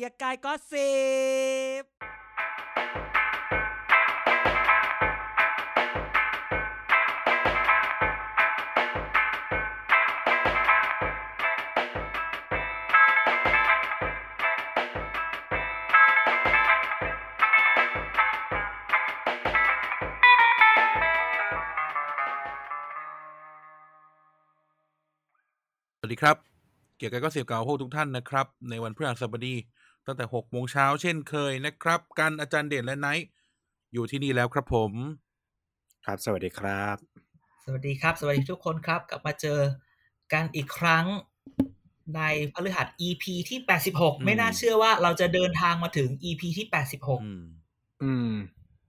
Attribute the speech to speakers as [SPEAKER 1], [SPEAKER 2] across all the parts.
[SPEAKER 1] กียร์กายก็สิบ
[SPEAKER 2] สวัสดีครับ เกี่ยวกับก็เสียบเก่าพวกทุกท่านนะครับ ในวันพฤหัสบดี ตั้งแต่หกโมงเช้าเช่นเคยนะครับ กันอาจารย์เด่นและไนท์อยู่ที่นี่แล้วครับผม
[SPEAKER 3] ครับสวัสดีครับ
[SPEAKER 4] สวัสดีครับ สวัสดีทุกคนครับ กลับมาเจอกันอีกครั้งในพฤหัส EP ที่ 86 ไม่น่าเชื่อว่าเราจะเดินทางมาถึง EP ที่ 86
[SPEAKER 2] อืม
[SPEAKER 3] อืม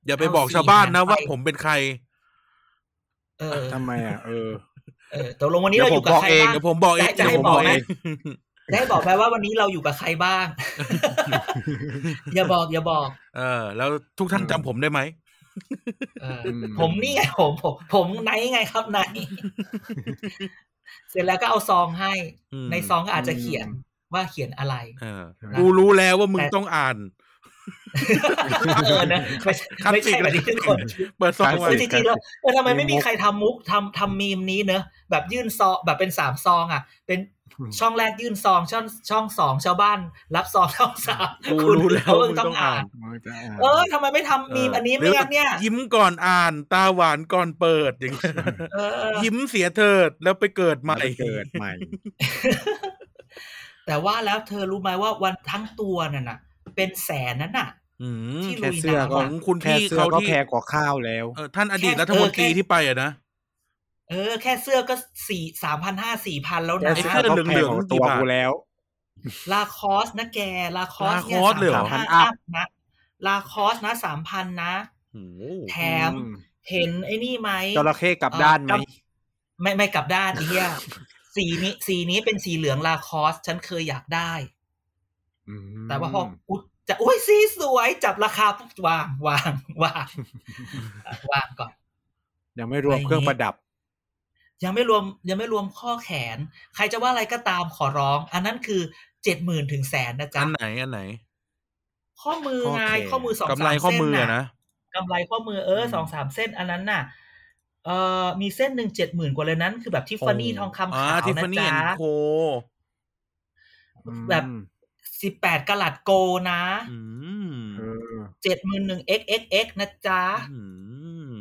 [SPEAKER 2] อย่าไปบอกชาวบ้านนะ
[SPEAKER 4] เอาสิ
[SPEAKER 2] ว่า
[SPEAKER 4] ผ่านไป
[SPEAKER 2] ผมเป็นใคร
[SPEAKER 4] เออ
[SPEAKER 3] ทำไมอะ เออ
[SPEAKER 4] เออตกลงวันนี้เราอยู่กับใครบ้าง
[SPEAKER 2] เดี๋ยวผมบอกเอง
[SPEAKER 4] จะให้
[SPEAKER 2] เดี๋ยวผม
[SPEAKER 4] บอกไหม
[SPEAKER 2] เง
[SPEAKER 4] จะให้บอกไปว่าวันนี้เราอยู่กับใครบ้าง อย่าบอก อย่าบอก
[SPEAKER 2] เออ แล้วทุกท่านจำผมได้ไหม
[SPEAKER 4] เออ
[SPEAKER 3] อืม
[SPEAKER 4] ผมนี่ไงผมผม ผมไนท์ไงครับไนท์เสร็จแล้วก็เอาซองให้
[SPEAKER 2] อืม
[SPEAKER 4] ในซองก็อาจจะเขียนว่าเขียนอะไร
[SPEAKER 2] เออกูรู้แล้วว่ามึงต้องอ่าน
[SPEAKER 4] เออนะไม่ใช่
[SPEAKER 2] ครับ
[SPEAKER 4] ไม่ใช่
[SPEAKER 2] จริง
[SPEAKER 4] แบบที่ทุกคน
[SPEAKER 2] เปิดซอง
[SPEAKER 3] ครับ
[SPEAKER 2] ไว้
[SPEAKER 4] เออจริงๆแล้วเออทำไมไม่มี
[SPEAKER 3] มีมุก
[SPEAKER 4] ใครทำมุกทำทำมีมนี้เนอะแบบยื่นซองแบบเป็นสามซองอะ เป็น
[SPEAKER 3] อืม
[SPEAKER 4] ช่องแรกยื่นซองช่องช่องสองชาวบ้าน รับซองช่องสาม
[SPEAKER 2] กู
[SPEAKER 4] คุณ
[SPEAKER 2] รู้แล้ว
[SPEAKER 4] เอ
[SPEAKER 2] ว่า
[SPEAKER 4] อ
[SPEAKER 2] มึง
[SPEAKER 4] ต้
[SPEAKER 2] ต้
[SPEAKER 4] อ
[SPEAKER 2] องง
[SPEAKER 4] อ่า
[SPEAKER 2] อ่านน
[SPEAKER 4] เออทำไมไม่ทำมีมอันนี้ไม่งั้นเนี่ย
[SPEAKER 2] ยิ้มก่อนอ่านตาหวานก่อนเปิดอย่างเงี้ย
[SPEAKER 4] เออ
[SPEAKER 2] ยิ้มเสียเถิดแล้วไปเกิดใหม่
[SPEAKER 3] ไปเกิดใหม่
[SPEAKER 4] แต่ว่าแล้วเธอรู้ไหมว่าวันทั้งตัวนั่นน่ะ เป็นแสนนั่นน่ะ
[SPEAKER 2] อืม
[SPEAKER 4] ที่
[SPEAKER 3] แค่
[SPEAKER 4] ลุย
[SPEAKER 3] เสื้อ
[SPEAKER 4] น้ำ
[SPEAKER 3] ก็
[SPEAKER 4] อะ
[SPEAKER 2] คุณ
[SPEAKER 3] แค่
[SPEAKER 2] พี่
[SPEAKER 3] เสื้อ
[SPEAKER 2] เขา
[SPEAKER 3] ก็
[SPEAKER 2] ที่
[SPEAKER 3] แพงกว่าข้าวแล้ว
[SPEAKER 2] เออท่านอดีต
[SPEAKER 4] แค่
[SPEAKER 2] รัฐมนตรี
[SPEAKER 4] เออแค่
[SPEAKER 2] ที่ไปอะนะ
[SPEAKER 4] เออ แค่เสื้อก็สี่สามพันห้าสี่พันแล้ว
[SPEAKER 3] แค่
[SPEAKER 4] นะ
[SPEAKER 3] เสื้อ
[SPEAKER 2] ไอ้เสื้อ
[SPEAKER 3] ก็
[SPEAKER 2] เหลื
[SPEAKER 3] แพ
[SPEAKER 2] องงๆ
[SPEAKER 3] กว่าตัว
[SPEAKER 2] กี่บาท
[SPEAKER 3] กูแล้ว
[SPEAKER 4] ลาคอสนะแกลาคอสเนี่ย
[SPEAKER 2] Lacoste เลยเหรอ
[SPEAKER 4] สามพัน
[SPEAKER 3] อั
[SPEAKER 4] อั
[SPEAKER 3] พ
[SPEAKER 4] พนะลาคอสนะสามพันนะ
[SPEAKER 2] โอ้โห
[SPEAKER 4] แถมเห็นไอ้นี่ไหม
[SPEAKER 3] จระเข้กลับด้านไหม
[SPEAKER 4] เอ่อกำไม่ไม่กลับด้านไอ้เหี้ยสีนี้สีนี้เป็นสีเหลืองลาคอส ฉันเคยอยากได้
[SPEAKER 3] อืม
[SPEAKER 4] แต่ว่าพออุยจะอุ้ยสีสวยจับราคาปุ๊บวางวางวางอะวางก่อน
[SPEAKER 3] ยังไม่รวม
[SPEAKER 4] อะไรอย่างงี้
[SPEAKER 3] เครื่องประดับ
[SPEAKER 4] ยังไม่รวมยังไม่รวมข้อแขน ใครจะว่าอะไรก็ตามขอร้อง อันนั้นคือเจ็ดหมื่นถึงแสนนะจ๊ะ
[SPEAKER 2] อันไหนอันไหน
[SPEAKER 4] ข้อมือไง
[SPEAKER 3] ข้อแขน
[SPEAKER 4] ข้อมือสอง
[SPEAKER 2] กำ
[SPEAKER 4] สาม
[SPEAKER 2] ไรข้อ
[SPEAKER 4] เส้น
[SPEAKER 2] มือ
[SPEAKER 4] น่ะ
[SPEAKER 2] อะนะ
[SPEAKER 4] กำไรข้อมือเออ
[SPEAKER 3] อืม
[SPEAKER 4] สองสามเส้นอันนั้นน่ะเอ่อมีเส้นหนึ่งเจ็ดหมื่นกว่าเลยนั้น คือแบบทิฟฟานี่ทองคำ
[SPEAKER 2] อ่า
[SPEAKER 4] ขาว
[SPEAKER 2] ทิฟ
[SPEAKER 4] นะ
[SPEAKER 2] ฟานี่
[SPEAKER 4] จ๊ะ
[SPEAKER 2] แอนโค
[SPEAKER 3] อืม
[SPEAKER 4] แบบสิบแปดกะลัดโกนะ
[SPEAKER 2] อืม
[SPEAKER 3] เออ
[SPEAKER 4] เจ็ดหมื่นหนึ่ง xxx นะจ๊ะ
[SPEAKER 2] อืม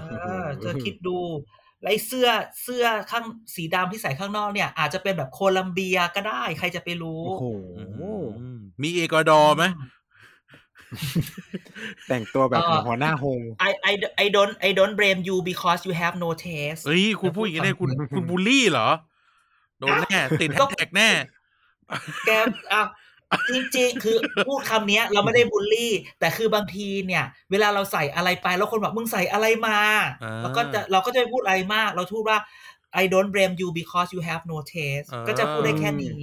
[SPEAKER 4] เออเธอคิดดูแล้ว ไอ้เสื้อเสื้อข้างสีดำที่ใส่ข้างนอกเนี่ย อาจจะเป็นแบบโคลัมเบียก็ได้ ใครจะไปรู้
[SPEAKER 3] โอ้โห
[SPEAKER 2] อืมมีเอกวาดอร์ไหม
[SPEAKER 3] แต่งตัวแบบ
[SPEAKER 4] เอ่อ
[SPEAKER 3] หัวหน้าฮง
[SPEAKER 4] I I I don't I don't blame you because you have no taste
[SPEAKER 2] เอ้ยคุณพูดอย่างนี้ได้คุณคุณบูลลี่เหรอ โดนแน่ ติดแฮ
[SPEAKER 4] ก็
[SPEAKER 2] ชแท็กแน่
[SPEAKER 4] แกอะ จริงๆ คือพูดคำเนี้ยเราไม่ได้บูลลี่ แต่คือบางทีเนี่ย เวลาเราใส่อะไรไปแล้วคนบอกมึงใส่อะไรมา
[SPEAKER 2] อ่า
[SPEAKER 4] แล้วก็จะเราก็จะไม่พูดอะไรมาก เราพูดว่า I don't blame you because you have no taste
[SPEAKER 2] อ่า
[SPEAKER 4] ก็จะพูดได้แค่นี้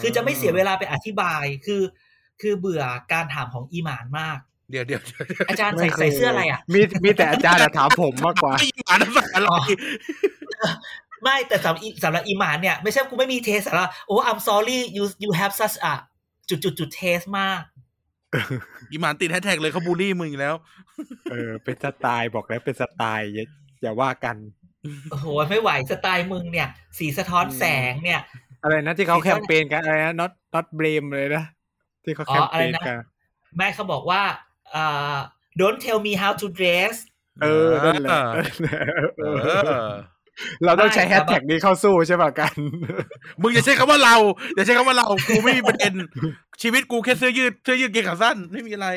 [SPEAKER 4] คือจะไม่เสียเวลาไปอธิบายคือ คือเบื่อการถามของอีหมานมาก
[SPEAKER 2] เดี๋ยวเดี๋ยวเดี๋ยวเดี๋ยว
[SPEAKER 4] อาจารย์ใส่ใส่เสื้ออะไรอะ
[SPEAKER 3] มีมีแต่อาจารย์อะถามผมมากกว่า
[SPEAKER 2] ไอ้หมาน้ำสักอะไร
[SPEAKER 4] อ๋อไม่แต่สำหรับอีสำหรับอีหมานเนี่ย ไม่ใช่กูไม่มีเทสสำหรับโอ้ I'm sorry you you have such a จุดจุดจุดเทสมาก
[SPEAKER 2] อีหมานติดแฮชแท็กเลยเขาบูลลี่มึงอีกแล้ว
[SPEAKER 3] เออ เป็นสไตล์บอกแล้วเป็นสไตล์อย่าอย่าว่ากัน
[SPEAKER 4] โอ้โหไม่ไหวสไตล์มึงเนี่ย สีสะท้อนแสงเนี่ย
[SPEAKER 3] อะไรนะที่เขา
[SPEAKER 4] สี
[SPEAKER 3] แค
[SPEAKER 4] ส้ม
[SPEAKER 3] มเปญกันอะไรนะ not not blame เลยนะ ที่เขา
[SPEAKER 4] อ๋
[SPEAKER 3] แค
[SPEAKER 4] อ
[SPEAKER 3] ม
[SPEAKER 4] อะ
[SPEAKER 3] เป
[SPEAKER 4] ไร
[SPEAKER 3] ญ
[SPEAKER 4] นะ
[SPEAKER 3] กัน
[SPEAKER 4] แม่เขาบอกว่าอ่า don't tell me how to dress
[SPEAKER 3] เออนั่นแหละ
[SPEAKER 2] เออ
[SPEAKER 3] เราต้องใช้
[SPEAKER 4] ไม่
[SPEAKER 3] แฮชแท็กนี้เข้าสู้ใช่ป่ะกัน
[SPEAKER 2] มึงอย่าใช้คำว่าเรา อย่าใช้คำว่าเรากูไม่มีประเด็น ชีวิตกูแค่เสื้อยืดเสื้อยืดเกงขาสั้นไม่มีอะไร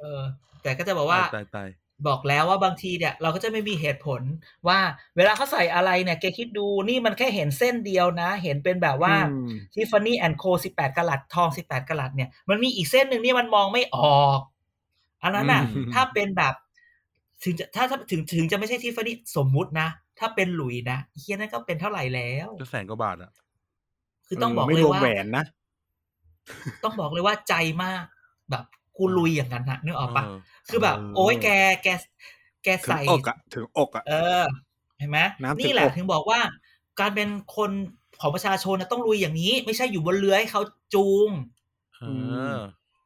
[SPEAKER 4] เออ แต่ก็จะบอกว่า
[SPEAKER 2] ตายตาย
[SPEAKER 4] บอกแล้วว่าบางทีเนี่ยเราก็จะไม่มีเหตุผลว่าเวลาเขาใส่อะไรเนี่ยแกคิดดูนี่มันแค่เห็นเส้นเดียวนะ เห็นเป็นแบบว่า
[SPEAKER 3] อืม
[SPEAKER 4] ทิฟฟานี่แอนโคสิบแปดกะลัดทองสิบแปดกะลัดเนี่ยมันมีอีกเส้นหนึ่งนี่มันมองไม่ออก อันนั้นน่ะ
[SPEAKER 3] อืม
[SPEAKER 4] ถ้าเป็นแบบ ถึงจะถ้าถ้าถึงถึงจะไม่ใช่ทิฟฟานี่สมมุตินะ ถ้าเป็นหลุยนะเฮียนั่นก็เป็นเท่าไหร่แล้ว
[SPEAKER 2] ก็แสนกว่าบาทอะ
[SPEAKER 4] คือต้องบอก
[SPEAKER 3] ไม่
[SPEAKER 4] เลย
[SPEAKER 3] รวม
[SPEAKER 4] ว่า
[SPEAKER 3] แหวนนะ
[SPEAKER 4] ต้องบอกเลยว่าใจมากแบบกูลุยอย่างนั้นนะนึกออกปะ
[SPEAKER 2] เออ
[SPEAKER 4] คือแบบ
[SPEAKER 3] เออ
[SPEAKER 4] โอ้ยแกแก แก
[SPEAKER 3] ถึง
[SPEAKER 4] ใส่
[SPEAKER 3] อกอะถึงอกอะ
[SPEAKER 4] เออเห็นไหม
[SPEAKER 3] น้ำถึง
[SPEAKER 4] นี่แหละ
[SPEAKER 3] อก
[SPEAKER 4] ถึงบอกว่า การเป็นคนผของประชาชนนะต้องลุยอย่างนี้ ไม่ใช่อยู่บนเรือให้เขาจูง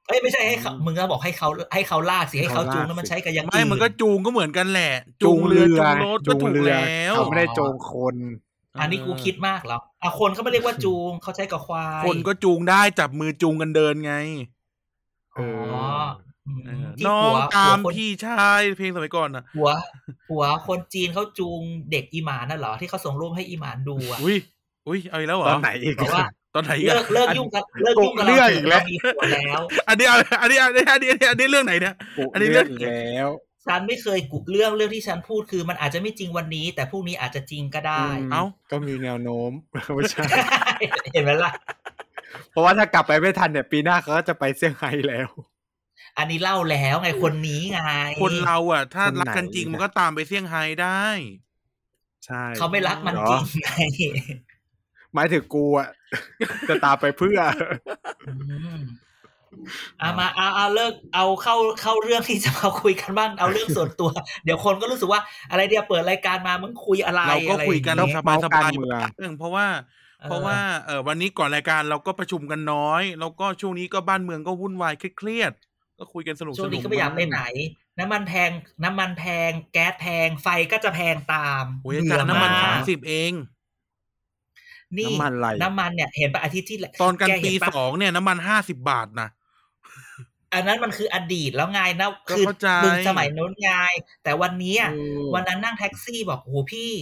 [SPEAKER 2] เออ
[SPEAKER 4] เอ้ยไม่ใช่ให้เขามึงก็บอกให้เขาให้เขาลากสิให้เขาจูงแล้วมันใช้กับอยัง
[SPEAKER 2] ไม่มันก็
[SPEAKER 4] อื่
[SPEAKER 2] จูงก็เหมือนกันแหละ
[SPEAKER 3] จูงเรือ
[SPEAKER 2] จูงรถก็
[SPEAKER 3] จูง
[SPEAKER 2] ถูก
[SPEAKER 3] เรือ
[SPEAKER 2] แล้ว
[SPEAKER 3] เขาไม่ได้จูงคน
[SPEAKER 4] อันนี้กูคิดมากแล้วอะคนเขาไม่เรียกว่าจูงเขาใช้กับควาย
[SPEAKER 2] คนก็จูงได้จับมือจูงกันเดินไง
[SPEAKER 3] เออ
[SPEAKER 4] อ๋ออืม
[SPEAKER 2] เออ
[SPEAKER 4] ที่
[SPEAKER 2] น้อ
[SPEAKER 4] หั
[SPEAKER 2] ง
[SPEAKER 4] ว
[SPEAKER 2] ตาม
[SPEAKER 4] หัวคน
[SPEAKER 2] พี่ชายเพลงสมัยก่อนนะ
[SPEAKER 4] หัว หัวคนจีนเขาจูงเด็กอีหมานน่ะเหรอที่เขาส่งรูปให้อีหมานดูอะ
[SPEAKER 2] อุ้ยอุ้ยเอาอีกแล้วเหรอ
[SPEAKER 3] ตอนไหนอีก
[SPEAKER 4] บอกว่า
[SPEAKER 2] ตอนไหนอีก
[SPEAKER 4] เลิ
[SPEAKER 2] อะ
[SPEAKER 4] กเลิกยุ่งกับเลิกยุ่งกับ
[SPEAKER 3] เรื่
[SPEAKER 4] เรา
[SPEAKER 3] องอีกแล้ว
[SPEAKER 4] เรามีผัวแล้ว
[SPEAKER 2] อันนี้เอาอันนี้อันนี้อันนี้อันนี้อันนี้เรื่องไหนเนี่ย
[SPEAKER 3] กุ
[SPEAKER 2] อันนี้
[SPEAKER 3] เรื่
[SPEAKER 2] เรื่
[SPEAKER 3] อ
[SPEAKER 2] องง
[SPEAKER 3] อีกแล้ว
[SPEAKER 4] ฉันไม่เคยกุเรื่องเรื่องที่ฉันพูดคือ มันอาจจะไม่จริงวันนี้ แต่พรุ่งนี้อาจจะจริงก็ได้
[SPEAKER 3] ม
[SPEAKER 2] เอ้า
[SPEAKER 3] ก็มีแนวโน้มไม่ใช่
[SPEAKER 4] เห็นไหมล่ะ
[SPEAKER 3] เพราะว่าถ้ากลับไปไม่ทันเนี่ย ปีหน้าเขาก็จะไปเซี่ยงไฮ้แล้ว
[SPEAKER 4] อันนี้เล่าแล้วไงคนนี้ไง
[SPEAKER 2] คนเราอะ ถ้า
[SPEAKER 3] คนไหน
[SPEAKER 2] รักกันจริงมันก็ตามไปเซี่ยงไฮ้ได้
[SPEAKER 3] ใช่
[SPEAKER 4] เขาไม่รักมัน
[SPEAKER 3] เหรอ
[SPEAKER 4] จริงไง
[SPEAKER 3] หมายถึงกูอะจะตามไปเพื่อ
[SPEAKER 4] อืมเอามาเอาเอาเลิกเอาเข้าเข้าเรื่องที่จะมาคุยกันบ้างเอาเรื่องส่วนตัว เดี๋ยวคนก็รู้สึกว่าอะไรเดียวเปิดรายการมามึงคุยอะไร
[SPEAKER 2] เราก็
[SPEAKER 4] อะไร
[SPEAKER 2] คุยกัน
[SPEAKER 4] อย่าง
[SPEAKER 2] ส
[SPEAKER 4] เงี้ย
[SPEAKER 2] บาย
[SPEAKER 3] เมาส์
[SPEAKER 2] ส
[SPEAKER 3] กา
[SPEAKER 2] บารย
[SPEAKER 3] เมือง
[SPEAKER 2] เรื่องเพราะว่า
[SPEAKER 4] เออ
[SPEAKER 2] เพราะว่าเออวันนี้ก่อนรายการเราก็ประชุมกันน้อย แล้วก็ช่วงนี้ก็บ้านเมืองก็วุ่นวายเครียดๆก็คุยกันสนุก
[SPEAKER 4] ช่วง
[SPEAKER 2] สนุ
[SPEAKER 4] นี้
[SPEAKER 2] ก
[SPEAKER 4] ก็ไม่อยากไปไหน น้ำมันแพง น้ำมันแพง แก๊สแพงไฟก็จะแพงตาม
[SPEAKER 2] โอ้ยอาจารย์น้ำมัน
[SPEAKER 4] เบื่อ
[SPEAKER 2] สาม
[SPEAKER 4] ก
[SPEAKER 2] สิบเอง
[SPEAKER 4] นี่
[SPEAKER 3] น้ำมันอะไร
[SPEAKER 4] น้ำมันเนี่ยเห็นปะอาทิตย์ที่แล้ว
[SPEAKER 2] ตอนกัน
[SPEAKER 4] แเห็
[SPEAKER 2] ปี
[SPEAKER 4] ปะ
[SPEAKER 2] สองเนี่ยน้ำมันห้าสิบบาทนะ
[SPEAKER 4] อันนั้นมันคืออดีตแล้วไงนะ
[SPEAKER 2] ก็
[SPEAKER 4] คือ
[SPEAKER 2] เข้าใจ
[SPEAKER 4] มึงสมัยโน้นไงแต่วันนี้อะ
[SPEAKER 3] เออ
[SPEAKER 4] วันนั้นนั่งแท็กซี่บอกโอ้โหพี่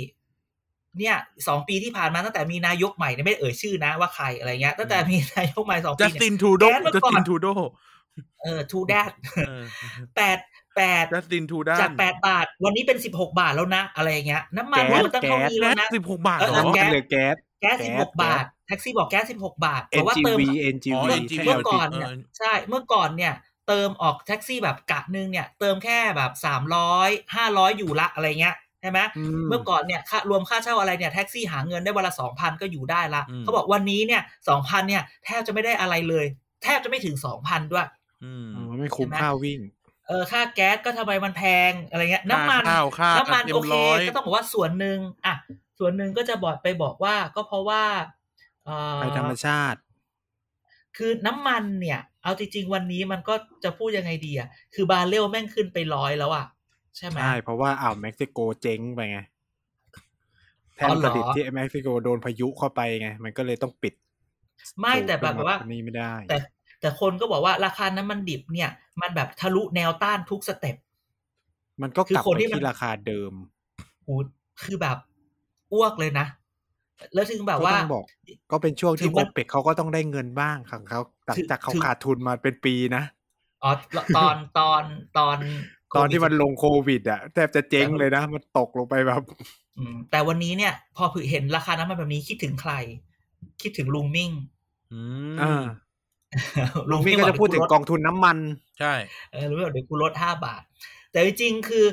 [SPEAKER 4] เนี่ยสองปีที่ผ่านมาตั้งแต่มีนายกใหม่เนี่ยไม่ได้เอ่ยชื่อนะว่าใครอะไรเงี้ยตั้งแต่มีนายกใหม่สอง
[SPEAKER 2] จั
[SPEAKER 4] ปี
[SPEAKER 2] สติ
[SPEAKER 4] เนี่ย
[SPEAKER 2] นทูโด
[SPEAKER 4] แก๊สเมื่อ
[SPEAKER 2] จัส
[SPEAKER 4] ก่อน
[SPEAKER 2] ตินทูโด
[SPEAKER 4] เออทูแดด
[SPEAKER 2] เออ
[SPEAKER 4] แปดแปด
[SPEAKER 2] จัสตินทูด้า
[SPEAKER 4] จากแปดบาท วันนี้เป็นสิบหกบาทแล้วนะ อะไรอย่างเงี้ย น้ำมัน
[SPEAKER 3] แก๊ส
[SPEAKER 4] มันตั้งเท่านี้
[SPEAKER 2] แก๊
[SPEAKER 4] แล้ว
[SPEAKER 2] ส
[SPEAKER 4] นะ
[SPEAKER 2] สิบหกบาท
[SPEAKER 4] เออ
[SPEAKER 2] เหรอ
[SPEAKER 4] แก๊
[SPEAKER 3] มัน
[SPEAKER 4] ส
[SPEAKER 3] เหลือ แก๊ส
[SPEAKER 4] แก๊ส
[SPEAKER 3] แก๊
[SPEAKER 4] สิ
[SPEAKER 3] ส
[SPEAKER 4] บหกบาทแท็กซี่บอกแก๊สสิบหกบาทแต่ว่าเติม
[SPEAKER 3] NGV
[SPEAKER 2] อ๋
[SPEAKER 3] NGV
[SPEAKER 2] อ
[SPEAKER 3] แค่
[SPEAKER 4] เมื่อ
[SPEAKER 3] LT
[SPEAKER 4] ก่อนเนี่ย
[SPEAKER 2] เออ
[SPEAKER 4] ใช่เมื่อก่อนเนี่ย เติมออกแท็กซี่แบบกะหนึ่งเนี่ย เติมแค่แบบสามร้อยห้าร้อยอยู่ละอะไรเงี้ยใช่ไหม
[SPEAKER 3] อืม
[SPEAKER 4] เมื่อก่อนเนี่ยค่ารวมค่าเช่าอะไรเนี่ยแท็กซี่หาเงินได้วันละสองพันก็อยู่ได้ละ
[SPEAKER 2] อืม
[SPEAKER 4] เขาบอกวันนี้เนี่ยสองพันเนี่ยแทบจะไม่ได้อะไรเลย แทบจะไม่ถึงสองพันด้วย
[SPEAKER 2] อืม
[SPEAKER 3] อ๋อไม่คุ้ม
[SPEAKER 4] ใช่ไหม
[SPEAKER 3] ค่าวิ่ง
[SPEAKER 4] เออค่าแก๊สก็ทำไมมันแพงอะไรเงี้ย น้ำมัน
[SPEAKER 2] ค่าข้าวค่า
[SPEAKER 4] น้ำมัน
[SPEAKER 2] เอ็
[SPEAKER 4] โอ
[SPEAKER 2] ม
[SPEAKER 4] เค
[SPEAKER 2] ร้อย
[SPEAKER 4] ก็ต้องบอกว่าส่วนหนึ่งอะส่วนหนึ่งก็จะบอกไปบอกว่าก็เพราะว่าเอ่อ
[SPEAKER 3] ภัยธรรมชาติ
[SPEAKER 4] คือน้ำมันเนี่ย เอาจริง ๆ วันนี้มันก็จะพูดยังไงดีอะคือบาร์เรลแม่งขึ้นไปร้อยแล้วอะ ใช่ไหม
[SPEAKER 3] ใช่เพราะว่าอ่าวเม็กซิโกเจ๊งไปไงแท่
[SPEAKER 4] อ๋
[SPEAKER 3] น
[SPEAKER 4] อเหร
[SPEAKER 3] ผ
[SPEAKER 4] อ
[SPEAKER 3] ลิตที่เม็กซิโกโดนพายุเข้าไปไง มันก็เลยต้องปิด
[SPEAKER 4] ไม่แต่แบบ
[SPEAKER 3] สู
[SPEAKER 4] ว่า
[SPEAKER 3] อันนี้ไม่ได้
[SPEAKER 4] แต่ แต่คนก็บอกว่าราคาน้ำมันดิบเนี่ย มันแบบทะลุแนวต้านทุกสเต็ป
[SPEAKER 3] มันก็
[SPEAKER 4] คื
[SPEAKER 3] ก
[SPEAKER 4] อ
[SPEAKER 3] ลับ
[SPEAKER 4] คน
[SPEAKER 3] ไป
[SPEAKER 4] ที่มัน
[SPEAKER 3] ที่ราคาเดิม
[SPEAKER 4] หูคือแบบอ้วกเลยนะ แล้วถึงแบบ
[SPEAKER 3] ก็
[SPEAKER 4] ว่า
[SPEAKER 3] ต้องบอก ก็เป็นช่วง
[SPEAKER 4] ถึ
[SPEAKER 3] ที่
[SPEAKER 4] ง
[SPEAKER 3] โอ
[SPEAKER 4] วัน
[SPEAKER 3] เปกเขาก็ต้องได้เงินบ้างของเขาหลังจากเขา
[SPEAKER 4] ถึง
[SPEAKER 3] ขาดทุนมาเป็นปีนะ
[SPEAKER 4] อ๋อตอนตอนตอน
[SPEAKER 3] ตอนที่มัน
[SPEAKER 4] โควิด
[SPEAKER 3] ลงโควิดอะแทบจะเจ๊งเลยนะ มันตกลงไปแบบ
[SPEAKER 4] อืมแต่วันนี้เนี่ยพอเห็นราคาน้ำมันแบบนี้คิดถึงใคร คิดถึงลุงมิ่ง
[SPEAKER 2] อืม
[SPEAKER 3] อ่า
[SPEAKER 4] ลุ
[SPEAKER 3] ลุ
[SPEAKER 4] ง
[SPEAKER 3] ง
[SPEAKER 4] มิ่
[SPEAKER 3] มี่
[SPEAKER 4] ง
[SPEAKER 3] ก็
[SPEAKER 4] บ
[SPEAKER 3] จะพูดถึง
[SPEAKER 4] เยว
[SPEAKER 3] กองทุนน้ำมัน
[SPEAKER 2] ใช่
[SPEAKER 4] เออรู้ว่าเดี๋ยวกูลดห้าบาท แต่จริงๆคือ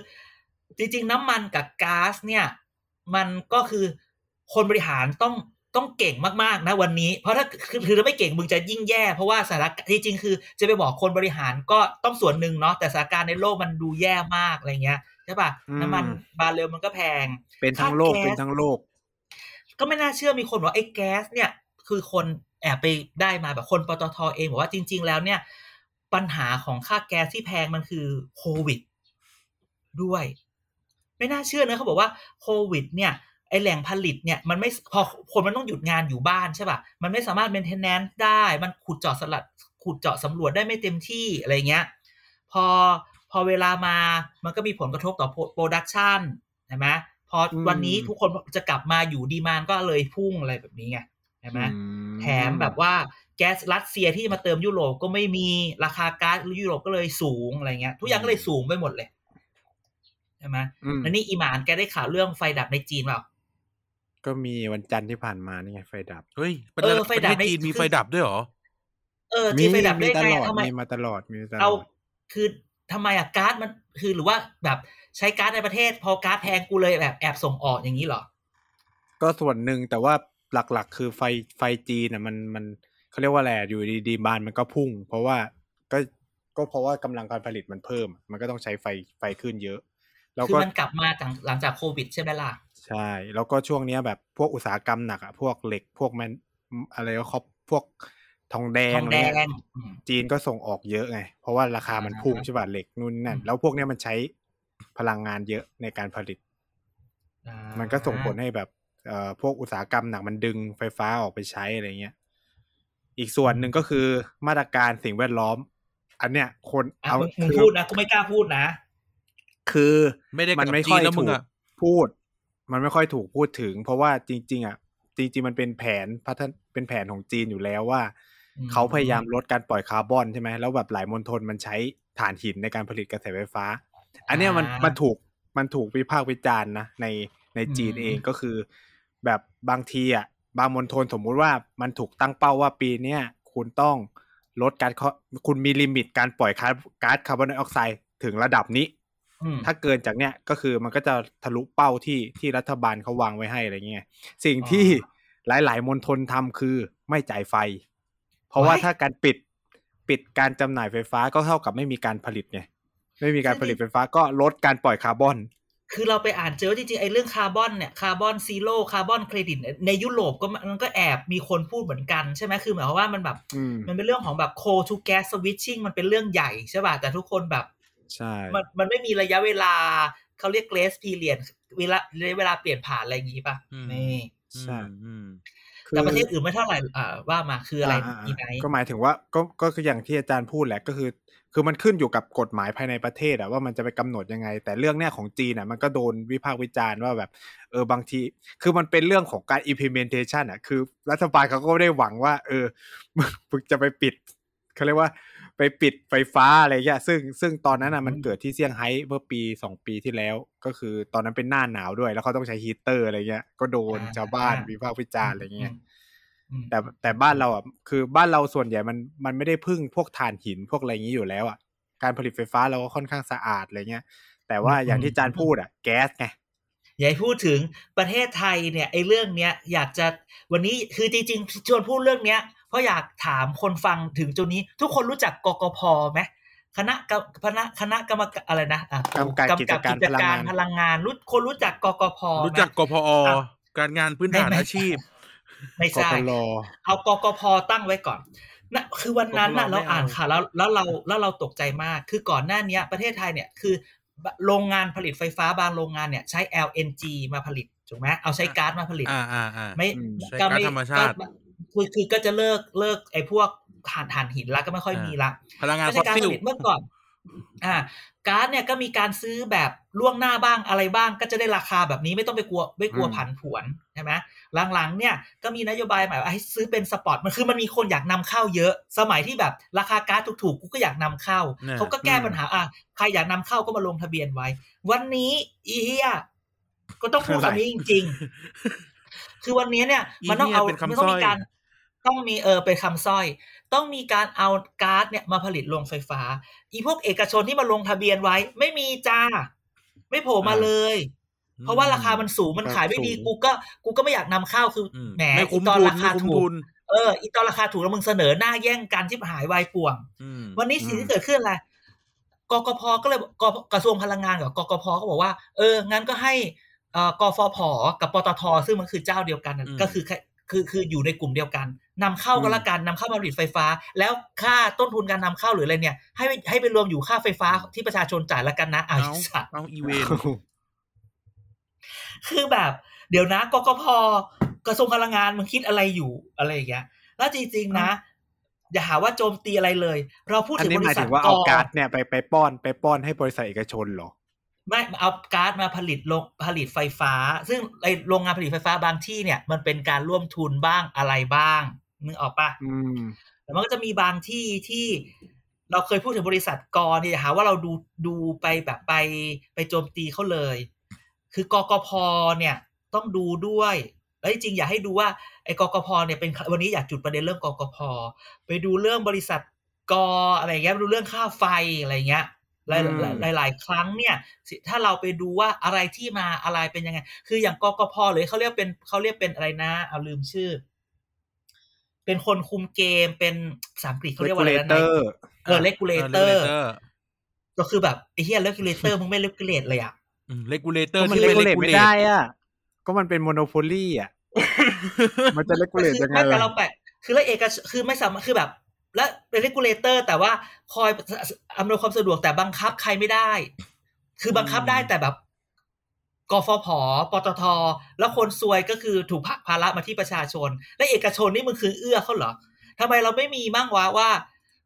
[SPEAKER 4] จริง ๆ น้ำมันกับก๊าซเนี่ย มันก็คือคนบริหารต้องต้องเก่งมากๆนะวันนี้ เพราะถ้าคือคือถ้าไม่เก่งมึงจะยิ่งแย่เพราะว่าสถานการณ์จริงๆคือ จะไปบอกคนบริหารก็ต้องส่วนหนึ่งเนาะแต่สถานการณ์ในโลกมันดูแย่มากอะไรเงี้ยใช่ป่ะ
[SPEAKER 3] อืม
[SPEAKER 4] น้ำมันบาร์เรลมันก็แพง
[SPEAKER 3] เป็นทั้งโลก
[SPEAKER 4] ค่าแก๊ส
[SPEAKER 3] เป็นทั้งโลก
[SPEAKER 4] ก็ไม่น่าเชื่อมีคนบอกว่าไอ้แก๊สเนี่ย คือคน แอบไปได้มาแบบคนปตทเองบอกว่าจริง ๆ แล้วเนี่ย ปัญหาของค่าแก๊สที่แพงมันคือโควิด ด้วย ไม่น่าเชื่อนะเขาบอกว่าโควิด เนี่ยไอแหล่งผลิตเนี่ยมันไม่พอคนมันต้องหยุดงานอยู่บ้านใช่ป่ะมันไม่สามารถ maintenance ได้ มันขุดเจาะสลัดขุดเจาะสำรวจได้ไม่เต็มที่อะไรเงี้ย พอพอเวลามามันก็มีผลกระทบต่อโปรดักชันใช่ไหมพออ
[SPEAKER 3] ม
[SPEAKER 4] วันนี้ทุกคนจะกลับมาอยู่ดีมานก็เลยพุ่งอะไรแบบนี้ไง ใช่ไหม
[SPEAKER 3] อืม
[SPEAKER 4] แถมแบบว่าแก๊สรัสเซียที่จะมาเติมยุโรปก็ไม่มีราคาก๊าซยุโรปก็เลยสูงอะไรเงี้ย ทุกอย่างก็เลยสูงไปหมดเลยใช่ไหม
[SPEAKER 3] อืม
[SPEAKER 4] แล้วนี่อีหมานแกได้ข่าวเรื่องไฟดับในจีนเปล่า
[SPEAKER 3] ก็มีวันจันทร์ที่ผ่านมานี่ไงไฟดับ
[SPEAKER 2] เฮ้ยประ
[SPEAKER 4] เอ
[SPEAKER 2] เทศ
[SPEAKER 4] อไฟ
[SPEAKER 2] ประ
[SPEAKER 4] ดั
[SPEAKER 2] เท
[SPEAKER 4] บ
[SPEAKER 2] ศ
[SPEAKER 4] ไม่
[SPEAKER 2] จีนมี
[SPEAKER 4] คือ
[SPEAKER 2] ไฟดับด้วยเหรอ
[SPEAKER 4] เออจีนไฟดับ
[SPEAKER 3] มี
[SPEAKER 4] ได้
[SPEAKER 3] ต
[SPEAKER 4] ไง
[SPEAKER 3] ลอด
[SPEAKER 4] ทำไม
[SPEAKER 3] มีมาตลอดมีมาตล
[SPEAKER 4] เอา
[SPEAKER 3] อด
[SPEAKER 4] คือทำไมอะก๊าซมันคือหรือว่าแบบใช้ก๊าซในประเทศ พอก๊าซแพงกูเลยแบบแอบส่งออกอย่างนี้เหรอ
[SPEAKER 3] ก็ส่วนหนึ่งแต่ว่า หลักๆ คือไฟไฟจีนอะมันมันเขาเรียกว่าอะไรอะอยู่ดีดีมานมันก็พุ่ง เพราะว่าก็ก็เพราะว่ากำลังการผลิตมันเพิ่ม มันก็ต้องใช้ไฟไฟขึ้นเยอะ แล้ว
[SPEAKER 4] คือ
[SPEAKER 3] ก็
[SPEAKER 4] มันกลับมาจากหลังจากโควิดใช่ไหมล่ะ
[SPEAKER 3] ใช่ แล้วก็ช่วงเนี้ยแบบพวกอุตสาหกรรมหนักอะพวกเหล็กพวกแมนอะไรก็ครบพวกทองแด
[SPEAKER 4] ท
[SPEAKER 3] ง
[SPEAKER 4] อง
[SPEAKER 3] อะไร
[SPEAKER 4] แด
[SPEAKER 3] เงี้ย
[SPEAKER 4] งอืม
[SPEAKER 3] จีนก็ส่งออกเยอะไง เพราะว่าราคามันพุ่ง
[SPEAKER 4] อ่า
[SPEAKER 3] ใช่ป่ะเหล็กนู่นนั่น
[SPEAKER 4] อืม
[SPEAKER 3] แล้วพวกเนี้ยมันใช้พลังงานเยอะในการผลิต
[SPEAKER 4] อ่า
[SPEAKER 3] มันก็ส่งผลให้แบบเอ่อ พวกอุตสาหกรรมหนักมันดึงไฟฟ้าออกไปใช้อะไรเงี้ย อีกส่วนหนึ่งก็คือมาตรการสิ่งแวดล้อม อันเนี้ยคน
[SPEAKER 4] อะ
[SPEAKER 3] เอา
[SPEAKER 4] มึงมึง
[SPEAKER 3] คือ
[SPEAKER 4] พูดนะกูไม่กล้าพูดนะ
[SPEAKER 3] คือ
[SPEAKER 2] ไม่ได้
[SPEAKER 3] มัน
[SPEAKER 2] กับ
[SPEAKER 3] ไม่
[SPEAKER 2] จี
[SPEAKER 3] ค่อนย
[SPEAKER 2] แล้วมึ
[SPEAKER 3] ถู
[SPEAKER 2] ง
[SPEAKER 3] ก
[SPEAKER 2] อะ
[SPEAKER 3] พูด มันไม่ค่อยถูกพูดถึง เพราะว่าจริง ๆ อะ จริง ๆ มันเป็นแผนพัฒนเป็นแผนของจีนอยู่แล้วว่า
[SPEAKER 4] อืม
[SPEAKER 3] เขาพยายามลดการปล่อยคาร์บอนใช่ไหมแล้วแบบหลายมณฑลมันใช้ถ่านหินในการผลิตกระแสไฟฟ้า อันเนี้ยมันมันถูกมันถูกวิพากษ์วิจารณ์นะในในจีนเองก็คือ แบบบางทีอะบางมณฑลสมมุติว่ามันถูกตั้งเป้าว่าปีเนี้ยคุณต้องลดการเคาะคุณมี limit การปล่อยก๊าซก๊าซคาร์บอนไดออกไซด์ถึงระดับนี้
[SPEAKER 4] อืม
[SPEAKER 3] ถ้าเกินจากเนี้ยก็คือมันก็จะทะลุเป้าที่ที่รัฐบาลเขาวางไว้ให้อะไรเงี้ยสิ่งที่หลาย ๆมณฑลทำคือไม่จ่ายไฟ เพราะว่า
[SPEAKER 4] Why?
[SPEAKER 3] ถ้าการปิดปิดการจำหน่ายไฟฟ้าก็เท่ากับไม่มีการผลิตไงไม่มีการผลิตไฟฟ้าก็ลดการปล่อยคาร์บอน
[SPEAKER 4] คือเราไปอ่านเจอว่าจริงๆไอ้เรื่องคาร์บอนเนี่ย carbon zero คาร์บอนเครดิตในยุโรปก็มันก็แอบมีคนพูดเหมือนกันใช่ไหมคือหมายความว่ามันแบบ
[SPEAKER 3] อืม
[SPEAKER 4] มันเป็นเรื่องของแบบ coal to gas switching มันเป็นเรื่องใหญ่ใช่ป่ะแต่ทุกคนแบบ
[SPEAKER 3] ใช่
[SPEAKER 4] มันมันไม่มีระยะเวลาเขาเรียก grace period เวลาระยะเวลาเปลี่ยนผ่านอะไรอย่างงี้ป่ะ
[SPEAKER 2] อืม
[SPEAKER 4] นี่
[SPEAKER 3] ใช่
[SPEAKER 2] อืม
[SPEAKER 3] คือ
[SPEAKER 4] แต่ประเทศอื่นไม่เท่าไหร่อ่าว่ามาคืออะไราอีไนท์
[SPEAKER 3] ก็หมายถึงว่าก็ก็คืออย่างที่อาจารย์พูดแหละก็คือ คือมันขึ้นอยู่กับกฎหมายภายในประเทศอะว่ามันจะไปกำหนดยังไง แต่เรื่องเนี้ยของจีนอะมันก็โดนวิพากษ์วิจารณ์ว่าแบบเออบางที คือมันเป็นเรื่องของการ implementation อะคือ รัฐบาลเขาก็ไม่ได้หวังว่า เออมึงมึงจะไปปิดเขาเรียกว่าไปปิดไฟฟ้าอะไรเงี้ยซึ่งซึ่งตอนนั้นอะมันเกิดที่เซี่ยงไฮ้เมื่อปีสองปีที่แล้ว ก็คือตอนนั้นเป็นหน้าหนาวด้วย แล้วเขาต้องใช้ฮีตเตอร์อะไรเงี้ย ก็โดนชาวบ้านวิพากษ์วิจารณ์อะไรเงี้ย
[SPEAKER 4] อืม
[SPEAKER 3] แต่แต่บ้านเราอะคือบ้านเราส่วนใหญ่มันมันไม่ได้พึ่งพวกถ่านหินพวกอะไรอย่างนี้อยู่แล้วอะการผลิตไฟฟ้าเราก็ค่อนข้างสะอาดอะไรเงี้ย แต่ว่าอย่างที่อาจารย์พูดอะ แก๊สไง
[SPEAKER 4] อย่าให้พูดถึงประเทศไทยเนี่ยไอ้เรื่องเนี้ยอยากจะวันนี้คือจริงๆชวนพูดเรื่องเนี้ยเพราะอยากถามคนฟังถึงจุดนี้ ทุกคนรู้จักกกพไหมคณะกรรมคณะคณะกรรมการอะไรนะอะ
[SPEAKER 3] กำกับกิจการ
[SPEAKER 4] กิจการ
[SPEAKER 3] พ
[SPEAKER 4] พ
[SPEAKER 3] ลั
[SPEAKER 4] ลั
[SPEAKER 3] ง
[SPEAKER 4] ง
[SPEAKER 3] งางา
[SPEAKER 4] นนรู้คนรู้จักกกพไหม
[SPEAKER 2] รู้จักกพอ
[SPEAKER 4] อะ
[SPEAKER 2] การงานพื้นฐาน
[SPEAKER 4] ไม่ไม่
[SPEAKER 2] อาชีพ
[SPEAKER 4] ไม่
[SPEAKER 3] ก
[SPEAKER 4] ใช่
[SPEAKER 3] พล
[SPEAKER 4] เอากกพตั้งไว้ก่อนนะคือวันนั้นน่ะ
[SPEAKER 2] กพล
[SPEAKER 4] เรา
[SPEAKER 2] ไม่เอา
[SPEAKER 4] อ่านข่าวแล้วแล้วเราแล้วเราตกใจมาก คือก่อนหน้าเนี้ยประเทศไทยเนี่ยคือโรงงานผลิตไฟฟ้าบางโรงงานเนี่ยใช้ LNG มาผลิตถูกไหมเอาใช้ก๊าซมาผลิต
[SPEAKER 2] อ่าอ่าอ่า
[SPEAKER 4] ไม่
[SPEAKER 3] อืม
[SPEAKER 2] ใช้
[SPEAKER 4] ก็
[SPEAKER 2] ก๊าซ
[SPEAKER 4] ไม่
[SPEAKER 2] ธรรมชาติ
[SPEAKER 4] ก็คือคือก็จะเลิกเลิกไอ้พวกถ่านถ่านหินแล้วก็ไม่ค่อย
[SPEAKER 2] อ่ามี
[SPEAKER 4] มีละ
[SPEAKER 2] พลังงานฟอสซิล
[SPEAKER 4] ไม่
[SPEAKER 2] ฟอ
[SPEAKER 4] ใช่การผ
[SPEAKER 2] ลิ
[SPEAKER 4] ตเมื่อก่อน อ่า ก๊าซเนี่ยก็มีการซื้อแบบล่วงหน้าบ้างอะไรบ้าง ก็จะได้ราคาแบบนี้ไม่ต้องไปกลัวไม่กลัว
[SPEAKER 3] อืม
[SPEAKER 4] ผันผวนใช่ไหมหลังๆเนี่ยก็มีนโยบายใหม่ว่าให้ซื้อเป็น spot มันคือมันมีคนอยากนำเข้าเยอะ สมัยที่แบบราคาก๊าซถูกๆกูก็อยากนำเข้า
[SPEAKER 2] เนี่ย
[SPEAKER 4] เขาก็แก้ปัญหาอะใครอยากนำเข้าก็มาลงทะเบียนไว้ วันนี้อีเฮียก็ต้องพูดคำนี้จริง ๆ คือวันนี้เนี่ย มันต้องเอา
[SPEAKER 2] อีเหี้ยเป็นคำ
[SPEAKER 4] มันต้อง
[SPEAKER 2] สร้
[SPEAKER 4] มี
[SPEAKER 2] อย
[SPEAKER 4] การต้องมีเออเป็นคำสร้อย ต้องมีการเอาก๊าซเนี่ยมาผลิตโรงไฟฟ้า อีพวกเอกชนที่มาลงทะเบียนไว้ ไม่มีจ้า ไม่โผล่มาเลย เพราะว่าราคามันสูงมันขายไม่ดี
[SPEAKER 3] สูง
[SPEAKER 4] กูก็กูก็ไม่อยากนำเข้าคืออ
[SPEAKER 2] ม
[SPEAKER 4] แหม
[SPEAKER 2] ไม่คุ้ม
[SPEAKER 4] อีตอน
[SPEAKER 2] ทุน
[SPEAKER 4] ราคา
[SPEAKER 2] ไม่คุ้ม
[SPEAKER 4] ถู
[SPEAKER 2] ทุ
[SPEAKER 4] ก
[SPEAKER 2] น
[SPEAKER 4] เอออีตอนราคาถูกแล้วมึงเสนอหน้าแย่งกันที่หายวายป่วง
[SPEAKER 2] อืม
[SPEAKER 4] วันนี้สิ่งที่เกิดขึ้นอะไรกกพก็เลยกกระทรวงพลังงานกับกกพก็บอกว่า เอองั้นก็ให้เอ่อกฟผกับปตทซึ่งมันคือเจ้าเดียวกันน่ะ
[SPEAKER 2] อืม
[SPEAKER 4] ก็คือแค่คือคืออยู่ในกลุ่มเดียวกันนำเข้าก็
[SPEAKER 3] อืม
[SPEAKER 4] แล้วกันนำเข้ามาผลิตไฟฟ้า แล้วค่าต้นทุนการนำเข้าหรืออะไรเนี่ยให้ให้ไปรวมอยู่ค่าไฟฟ้าที่ประชาชนจ่ายแล้วกันนะอ้าว
[SPEAKER 2] เอา
[SPEAKER 4] ไอ้สัตว์
[SPEAKER 2] เอาอีเวน
[SPEAKER 4] คือแบบ เดี๋ยวนะกกพกระทรวงพลังงานมึงคิดอะไรอยู่อะไรอย่างเงี้ยแล้วจริงๆนะอย่าหาว่าโจมตีอะไรเลย เราพูด
[SPEAKER 3] อัน
[SPEAKER 4] ถึง
[SPEAKER 3] นี้
[SPEAKER 4] บ
[SPEAKER 3] หมา
[SPEAKER 4] ริ
[SPEAKER 3] ย
[SPEAKER 4] ษั
[SPEAKER 3] ถึ
[SPEAKER 4] ท
[SPEAKER 3] งว่าเอา
[SPEAKER 4] ก
[SPEAKER 3] ก๊าซเนี่ยไปไปป้อนไปป้อนให้บริษัทเอกชนเหรอ
[SPEAKER 4] ไม่เอาก๊าซมาผลิตโรงผลิตไฟฟ้า ซึ่งไอโรงงานผลิตไฟฟ้าบางที่เนี่ย มันเป็นการร่วมทุนบ้างอะไรบ้างนึกออกปะ
[SPEAKER 3] อืม
[SPEAKER 4] แต่มันก็จะมีบางที่ที่เราเคยพูดถึงบริษัทกอเนี่ยอย่าหาว่าเราดูดูไปแบบไปไปโจมตีเขาเลย คือกกพเนี่ยต้องดูด้วย แล้วจริงๆอยากให้ดูว่าไอ้กกพเนี่ยเป็นวันนี้อยากจุดประเด็นเรื่องกกพไปดูเรื่องบริษัทกออะไรเงี้ยไปดูเรื่องค่าไฟอะไรเงี้ย หลาย
[SPEAKER 3] อืม
[SPEAKER 4] หลายหลายครั้งเนี่ยสิถ้าเราไปดูว่าอะไรที่มาอะไรเป็นยังไง คืออย่างกกพหรือเขาเรียกเป็นเขาเรียกเป็นอะไรนะ เอาลืมชื่อ เป็นคนคุมเกมเป็นภาษาอังกฤษเขาเรียกว่าอะไรนะ
[SPEAKER 3] regulator
[SPEAKER 4] เออเลกูเลเตอร์
[SPEAKER 2] regulator
[SPEAKER 4] ก็คือแบบไอ้เฮียเลกูเลเตอร์มึงไม่เลกูเลตเลยอะ
[SPEAKER 2] เลกูเลเตอร์
[SPEAKER 3] ก็มัน
[SPEAKER 2] ที่
[SPEAKER 3] เล
[SPEAKER 2] เป็น
[SPEAKER 3] กู
[SPEAKER 2] เล
[SPEAKER 3] เลต
[SPEAKER 2] กูเล
[SPEAKER 3] ไม่
[SPEAKER 2] ต
[SPEAKER 3] ได้อะก็มันเป็นโมโนโพลีอะมันจะเลกูเลต
[SPEAKER 4] คือ
[SPEAKER 3] ยังไง
[SPEAKER 4] ไม่แต่
[SPEAKER 3] ล่ะ
[SPEAKER 4] เราแปลกคือแล้วเอกชคือไม่สามารถคือแบบ และเป็นเรกูเลเตอร์แต่ว่าคอยอำนวยความสะดวกแต่บังคับใครไม่ได้ คือบังคับได้แต่แบบกฟผปตท แล้วคนซวยก็คือถูกพักภาระมาที่ประชาชน และเอกชนนี่มึงคือเอื้อเขาเหรอทำไมเราไม่มีมั่งวะว่า